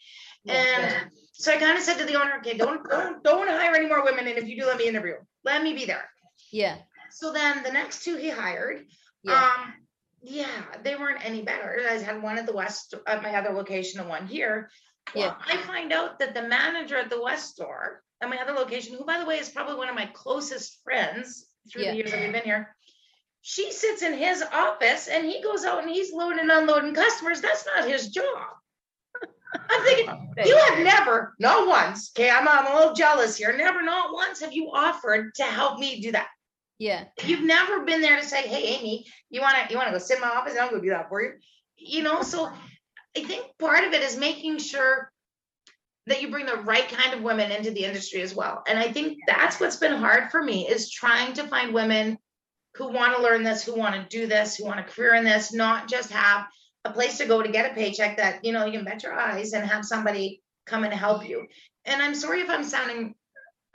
[SPEAKER 4] And so I kind of said to the owner, okay, don't, don't, don't hire any more women. And if you do, let me interview. Let me be there.
[SPEAKER 2] Yeah.
[SPEAKER 4] So then the next two he hired,
[SPEAKER 2] Yeah.
[SPEAKER 4] um, yeah, they weren't any better. I had one at the west, at my other location and one here. Well, I find out that the manager at the west store at my other location, who by the way is probably one of my closest friends through
[SPEAKER 2] Yeah.
[SPEAKER 4] the years that we've been here, she sits in his office and he goes out and he's loading and unloading customers. That's not his job. I'm thinking, you have never, not once, okay, I'm, I'm a little jealous here, never, not once have you offered to help me do that.
[SPEAKER 2] Yeah.
[SPEAKER 4] You've never been there to say, "Hey, Amy, you want to you want to go sit in my office? I'll go do that for you." You know, so I think part of it is making sure that you bring the right kind of women into the industry as well. And I think that's what's been hard for me is trying to find women who want to learn this, who want to do this, who want a career in this, not just have a place to go to get a paycheck that you know you can bet your eyes and have somebody come and help you. And I'm sorry if I'm sounding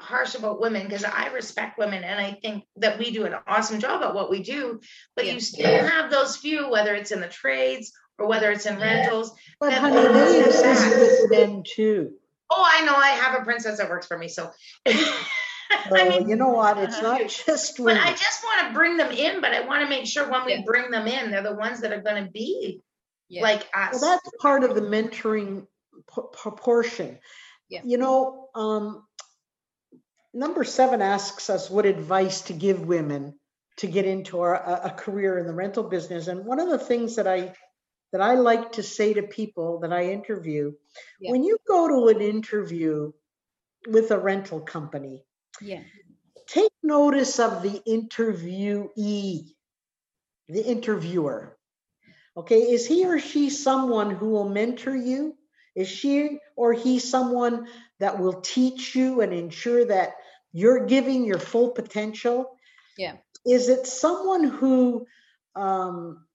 [SPEAKER 4] harsh about women because I respect women and I think that we do an awesome job at what we do. But
[SPEAKER 2] Yeah.
[SPEAKER 4] you still have those few, whether it's in the trades or whether it's in rentals.
[SPEAKER 3] But
[SPEAKER 4] that-
[SPEAKER 3] honey, they exist with men too.
[SPEAKER 4] Oh, I know I have a princess that works for me. So I mean,
[SPEAKER 3] you know what? It's
[SPEAKER 4] uh-huh.
[SPEAKER 3] not just
[SPEAKER 4] but. I just want to bring them in, but I want to make sure when we
[SPEAKER 2] Yeah.
[SPEAKER 4] bring them in, they're the ones that are going to be
[SPEAKER 2] Yeah.
[SPEAKER 4] like
[SPEAKER 3] Well, that's part of the mentoring p- proportion.
[SPEAKER 2] Yeah.
[SPEAKER 3] You know, um, number seven asks us what advice to give women to get into our, a, a career in the rental business. And one of the things that I that I like to say to people that I interview,
[SPEAKER 2] Yeah.
[SPEAKER 3] when you go to an interview with a rental company,
[SPEAKER 2] Yeah.
[SPEAKER 3] take notice of the interviewee, the interviewer. Okay, is he or she someone who will mentor you? Is she or he someone that will teach you and ensure that you're giving your full potential?
[SPEAKER 2] Yeah.
[SPEAKER 3] Is it someone who um,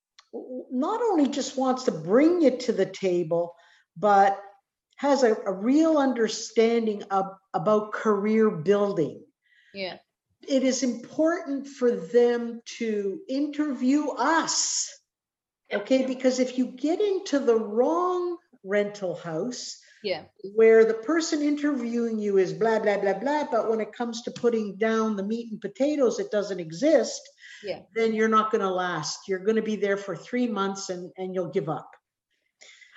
[SPEAKER 3] not only just wants to bring you to the table, but has a, a real understanding of, about career building?
[SPEAKER 2] Yeah.
[SPEAKER 3] it is important for them to interview us. Okay, because if you get into the wrong rental house
[SPEAKER 2] Yeah.
[SPEAKER 3] where the person interviewing you is blah, blah, blah, blah, but when it comes to putting down the meat and potatoes, it doesn't exist,
[SPEAKER 2] Yeah.
[SPEAKER 3] then you're not going to last. You're going to be there for three months and, and you'll give up.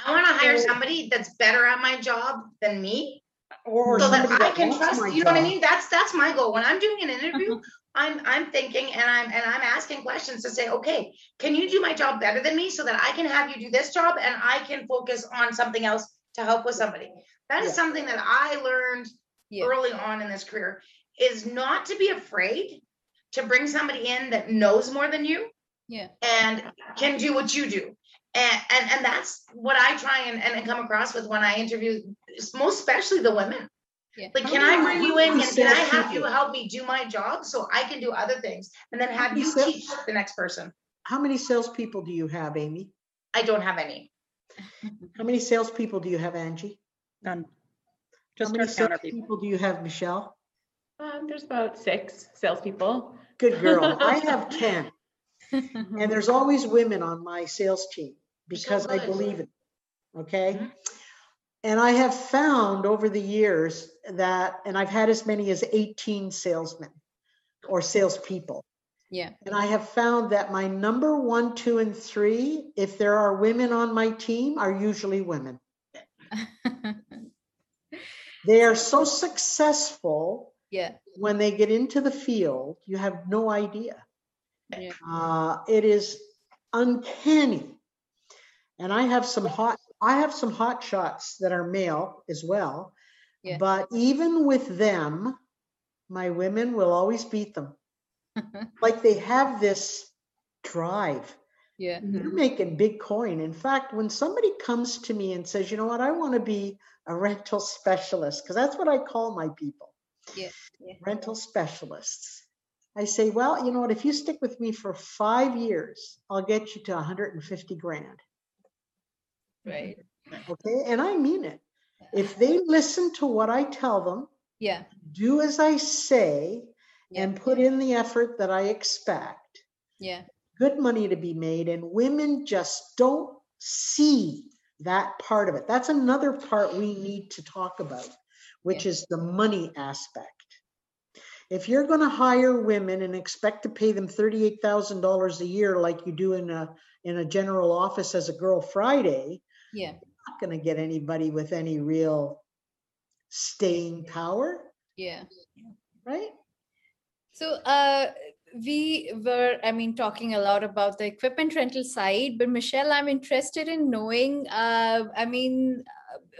[SPEAKER 4] I want to hire somebody that's better at my job than me
[SPEAKER 3] Or,
[SPEAKER 4] so that I can trust. You know what I mean? That's that's my goal. When I'm doing an interview, I'm I'm thinking and I'm and I'm asking questions to say, okay, can you do my job better than me so that I can have you do this job and I can focus on something else to help with somebody. That is
[SPEAKER 3] Yeah.
[SPEAKER 4] something that I learned
[SPEAKER 2] Yeah.
[SPEAKER 4] early on in this career is not to be afraid to bring somebody in that knows more than you
[SPEAKER 2] Yeah.
[SPEAKER 4] and can do what you do. And, and and that's what I try and, and come across with when I interview most especially the women.
[SPEAKER 2] Yeah.
[SPEAKER 4] Like, can I bring you in and can I have you help me do my job so I can do other things and then have you teach the next person?
[SPEAKER 3] How many salespeople do you have, Amy?
[SPEAKER 4] I don't have any.
[SPEAKER 3] How many salespeople do you have, Angie?
[SPEAKER 5] None.
[SPEAKER 3] How many
[SPEAKER 5] our counter people.
[SPEAKER 3] salespeople do you have, Michelle?
[SPEAKER 6] Um, there's about six salespeople.
[SPEAKER 3] Good girl. I have 10. And there's always women on my sales team because I
[SPEAKER 4] good.
[SPEAKER 3] believe it. Okay.
[SPEAKER 4] Mhm.
[SPEAKER 3] And I have found over the years that, and I've had as many as 18 salesmen or salespeople.
[SPEAKER 2] Yeah.
[SPEAKER 3] And I have found that my number one, two, and three, if there are women on my team, are usually women. They are so successful
[SPEAKER 2] yeah.
[SPEAKER 3] when they get into the field, you have no idea.
[SPEAKER 2] Yeah.
[SPEAKER 3] Uh, it is uncanny. And I have some hot, I have some hot shots that are male as well.
[SPEAKER 2] Yeah.
[SPEAKER 3] But even with them, my women will always beat them. like they have this drive.
[SPEAKER 2] yeah.
[SPEAKER 3] They're making big coin. In fact, when somebody comes to me and says, you know what, I want to be a rental specialist, because that's what I call my people
[SPEAKER 2] Yeah, yeah.
[SPEAKER 3] rental specialists. I say, well, you know what, if you stick with me for five years, I'll get you to 150 grand.
[SPEAKER 2] Right.
[SPEAKER 3] Okay. And I mean it. If they listen to what I tell them,
[SPEAKER 2] Yeah.
[SPEAKER 3] do as I say,
[SPEAKER 2] Yeah.
[SPEAKER 3] and put in the effort that I expect,
[SPEAKER 2] Yeah.
[SPEAKER 3] good money to be made. And women just don't see that part of it. That's another part we need to talk about, which is the money aspect. If you're going to hire women and expect to pay them $38,000 a year like you do in a in a general office as a girl Friday,
[SPEAKER 2] Yeah.
[SPEAKER 3] not going to get anybody with any real staying power,
[SPEAKER 2] Yeah.
[SPEAKER 3] right?
[SPEAKER 2] So uh, we were, I mean, talking a lot about the equipment rental side, but Michelle, I'm interested in knowing, uh, I mean,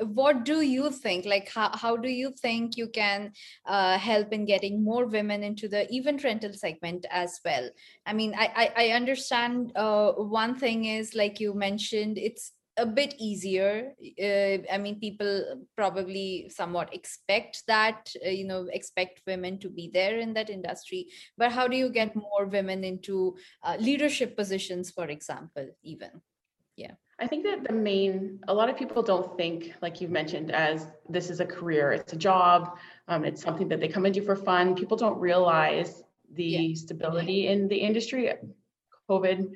[SPEAKER 2] uh, what do you think? Like, how, how do you think you can uh, help in getting more women into the event rental segment as well? I mean, I, I, I understand uh, one thing is, like you mentioned, it's a bit easier uh, i mean people probably somewhat expect that uh, you know expect women to be there in that industry but how do you get more women into uh, leadership positions for example even Yeah.
[SPEAKER 6] I think that the main, a lot of people don't think, like you've mentioned, as this is a career, it's a job, um, it's something that they come and do for fun. People don't realize the
[SPEAKER 2] Yeah.
[SPEAKER 6] stability in the industry. COVID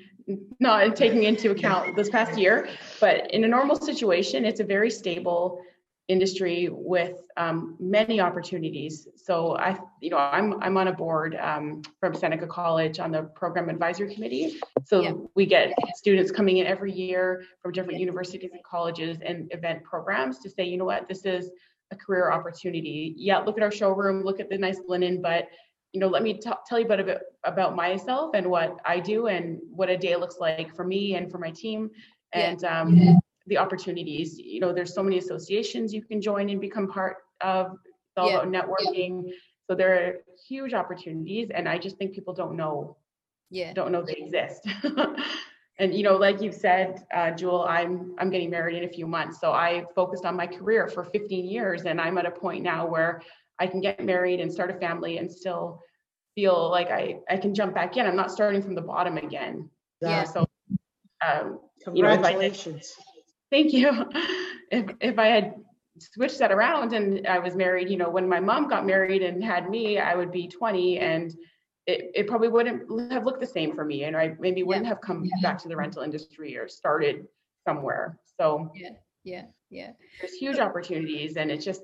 [SPEAKER 6] not taking into account this past year, but in a normal situation, it's a very stable industry with um, many opportunities. So I, you know, I'm I'm on a board um, from Seneca College on the program advisory committee. So
[SPEAKER 2] Yeah.
[SPEAKER 6] we get students coming in every year from different universities and colleges and event programs to say, you know what, this is a career opportunity. Yeah, look at our showroom, look at the nice linen, but you know, let me t- tell you about a bit about myself and what I do and what a day looks like for me and for my team
[SPEAKER 2] Yeah.
[SPEAKER 6] and um, the opportunities. You know, there's so many associations you can join and become part of. It's all
[SPEAKER 2] Yeah.
[SPEAKER 6] about networking. So there are huge opportunities, and I just think people don't know
[SPEAKER 2] yeah
[SPEAKER 6] don't know they exist. and you know, like you've said, uh, Jewel, I'm I'm getting married in a few months, so I focused on my career for 15 years, and I'm at a point now where I can get married and start a family and still feel like I I can jump back in. I'm not starting from the bottom again.
[SPEAKER 2] Yeah.
[SPEAKER 6] So, um, you know, I
[SPEAKER 3] Congratulations.
[SPEAKER 6] Thank you. If if I had switched that around and I was married, you know, when my mom got married and had me, I would be 20 and it, it probably wouldn't have looked the same for me. And I maybe wouldn't have come back to the rental industry or started somewhere. So
[SPEAKER 2] yeah, yeah yeah
[SPEAKER 6] there's huge opportunities and it's just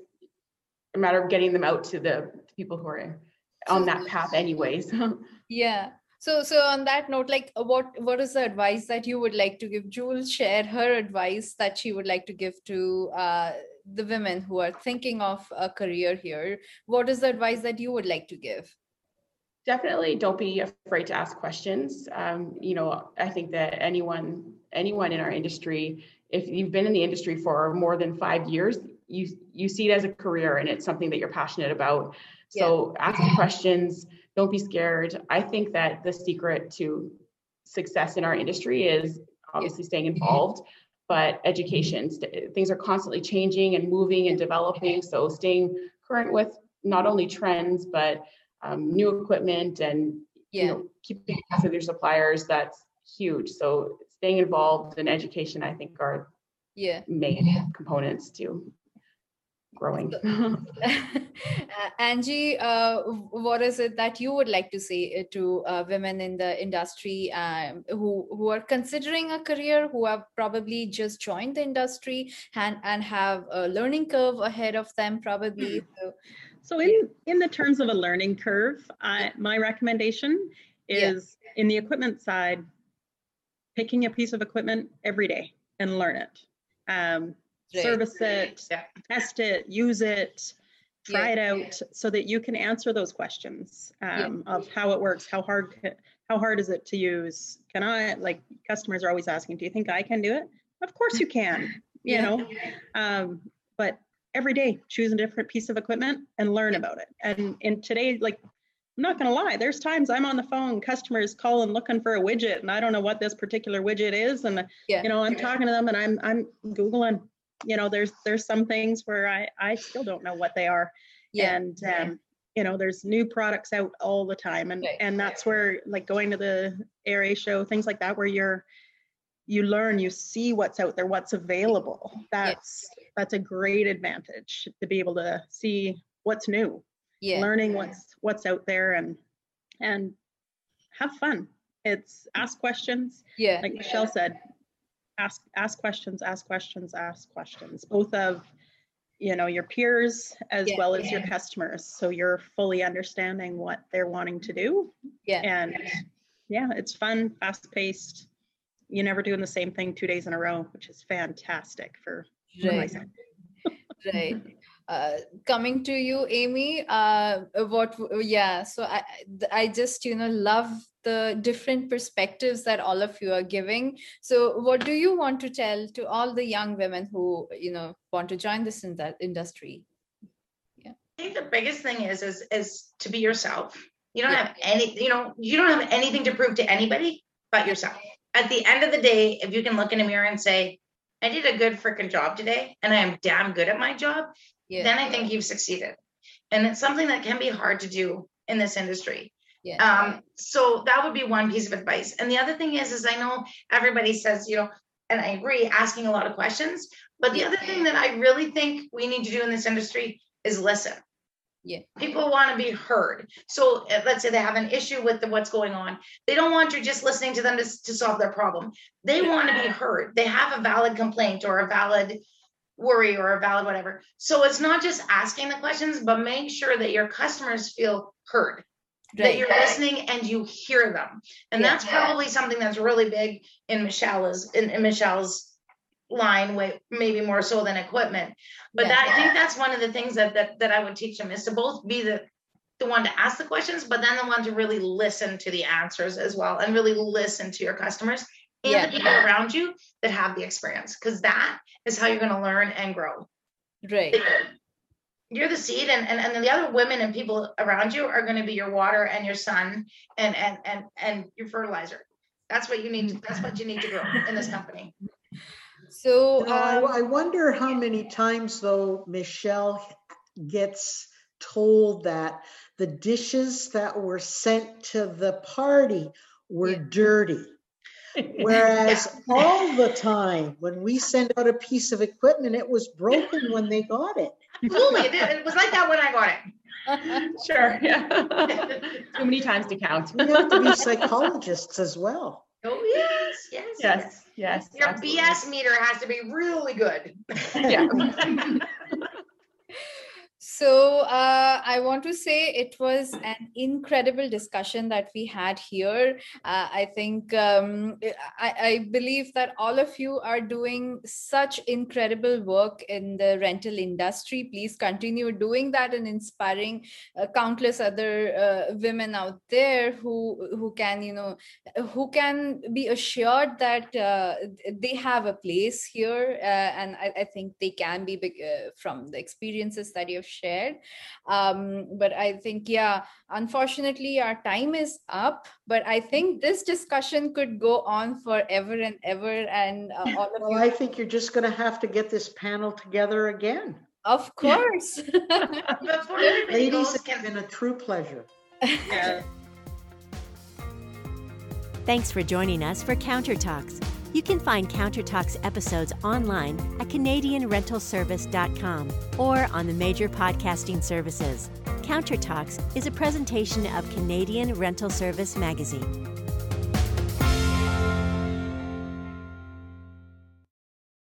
[SPEAKER 6] a matter of getting them out to the people who are on that path anyways.
[SPEAKER 2] yeah. So so on that note like uh, what what is the advice that you would like to give? Jules share her advice that she would like to give to uh, the women who are thinking of a career here. What is the advice that you would like to give?
[SPEAKER 6] Definitely don't be afraid to ask questions. Um, you know i think that anyone anyone in our industry if you've been in the industry for more than five years you you see it as a career and it's something that you're passionate about. So ask questions. Don't be scared. I think that the secret to success in our industry is obviously staying involved but education st- things are constantly changing and moving and developing. So staying current with not only trends but um, new equipment and you know keeping up with your suppliers that's huge. So staying involved in education i think are
[SPEAKER 2] yeah.
[SPEAKER 6] main components to growing
[SPEAKER 2] Uh, Angie, uh, what is it that you would like to say uh, to uh, women in the industry um, who who are considering a career, who have probably just joined the industry and and have a learning curve ahead of them, probably? So,
[SPEAKER 5] So in, in the terms of a learning curve, I, my recommendation
[SPEAKER 2] Yeah.
[SPEAKER 5] is in the equipment side, picking a piece of equipment every day and learn it. Um, Service it,
[SPEAKER 4] Yeah.
[SPEAKER 5] test it, use it, try
[SPEAKER 2] Yeah.
[SPEAKER 5] it out so that you can answer those questions
[SPEAKER 2] Yeah.
[SPEAKER 5] um, of how it works, how hard, how hard is it to use? Can I, like customers are always asking, do you think I can do it? Of course you can, you
[SPEAKER 2] Yeah.
[SPEAKER 5] know? Um, but every day choose a different piece of equipment and learn
[SPEAKER 2] Yeah.
[SPEAKER 5] about it and in today like I'm not going to lie. There's times I'm on the phone, customers calling looking for a widget, and I don't know what this particular widget is, and
[SPEAKER 2] Yeah.
[SPEAKER 5] you know I'm talking to them, and I'm I'm googling. You know, there's there's some things where I I still don't know what they are,
[SPEAKER 2] Yeah.
[SPEAKER 5] and um, you know there's new products out all the time, and
[SPEAKER 2] Right.
[SPEAKER 5] and that's where like going to the ARA show, things like that, where you're you learn, you see what's out there, what's available. That's that's a great advantage to be able to see what's new
[SPEAKER 2] Yeah.
[SPEAKER 5] learning what's what's out there and and have fun it's ask questions
[SPEAKER 2] Yeah.
[SPEAKER 5] like michelle said ask ask questions ask questions ask questions both of you know your peers as
[SPEAKER 2] Yeah.
[SPEAKER 5] well as your customers so you're fully understanding what they're wanting to do
[SPEAKER 2] Yeah.
[SPEAKER 5] and yeah it's fun fast paced you're never doing the same thing two days in a row which is fantastic for for
[SPEAKER 2] Right. right uh, coming to you amy uh, what yeah so I, I just you know love the different perspectives that all of you are giving so what do you want to tell to all the young women who you know want to join this in that industry
[SPEAKER 4] I think the biggest thing is is is to be yourself. You don't
[SPEAKER 2] Yeah.
[SPEAKER 4] have any, you know, you don't have anything to prove to anybody but yourself. At the end of the day, if you can look in a mirror and say, I did a good freaking job today and I am damn good at my job,
[SPEAKER 2] yeah
[SPEAKER 4] then I think you've succeeded. And it's something that can be hard to do in this industry.
[SPEAKER 2] yeah
[SPEAKER 4] Um, so that would be one piece of advice. And the other thing is, is I know everybody says, you know, and I agree, asking a lot of questions. But the other thing that I really think we need to do in this industry is listen.
[SPEAKER 2] Yeah.
[SPEAKER 4] People want to be heard. So uh, let's say they have an issue with the, what's going on. They don't want you just listening to them to, to solve their problem. They want to be heard. They have a valid complaint or a valid worry or a valid whatever. So it's not just asking the questions, but make sure that your customers feel heard that you're listening and you hear them. And
[SPEAKER 2] Yeah.
[SPEAKER 4] that's probably something that's really big in Michelle's in, in Michelle's line way maybe more so than equipment. But
[SPEAKER 2] Yeah.
[SPEAKER 4] that I think that's one of the things that that that I would teach them is to both be the the one to ask the questions, but then the one to really listen to the answers as well and really listen to your customers and
[SPEAKER 2] Yeah.
[SPEAKER 4] the people around you that have the experience because that is how you're going to learn and grow
[SPEAKER 2] right
[SPEAKER 4] you're the seed and, and and the other women and people around you are going to be your water and your sun and and and and your fertilizer that's what you need to, that's what you need to grow in this company
[SPEAKER 2] so
[SPEAKER 3] You know, I,
[SPEAKER 2] um,
[SPEAKER 3] I wonder how many times though Michelle gets told that the dishes that were sent to the party were
[SPEAKER 2] Yeah.
[SPEAKER 3] dirty. Whereas all the time when we send out a piece of equipment, it was broken when they got it.
[SPEAKER 4] absolutely it, it was like that when i got it
[SPEAKER 6] Sure. Yeah. Too many times to count.
[SPEAKER 3] We have to be psychologists as well.
[SPEAKER 4] oh yes yes
[SPEAKER 6] Yes. Yes.
[SPEAKER 4] your
[SPEAKER 6] absolutely.
[SPEAKER 4] bs meter has to be really good
[SPEAKER 6] Yeah.
[SPEAKER 2] So uh, I want to say it was an incredible discussion that we had here. Uh, I think um, I, I believe that all of you are doing such incredible work in the rental industry. Please continue doing that and inspiring uh, countless other uh, women out there who who can you know who can be assured that uh, they have a place here, uh, and I, I think they can be from the experiences that you've shared. Um, but I think, yeah, unfortunately, our time is up. But I think this discussion could go on forever and ever, and uh, all of
[SPEAKER 3] Well,
[SPEAKER 2] you,
[SPEAKER 3] I think you're just going to have to get this panel together again.
[SPEAKER 2] of course.
[SPEAKER 4] before
[SPEAKER 3] Ladies, it's been a true pleasure.
[SPEAKER 5] Yeah.
[SPEAKER 1] Thanks for joining us for Counter Talks. You can find Countertalks episodes online at CanadianRentalService.com or on the major podcasting services. Countertalks is a presentation of Canadian Rental Service Magazine.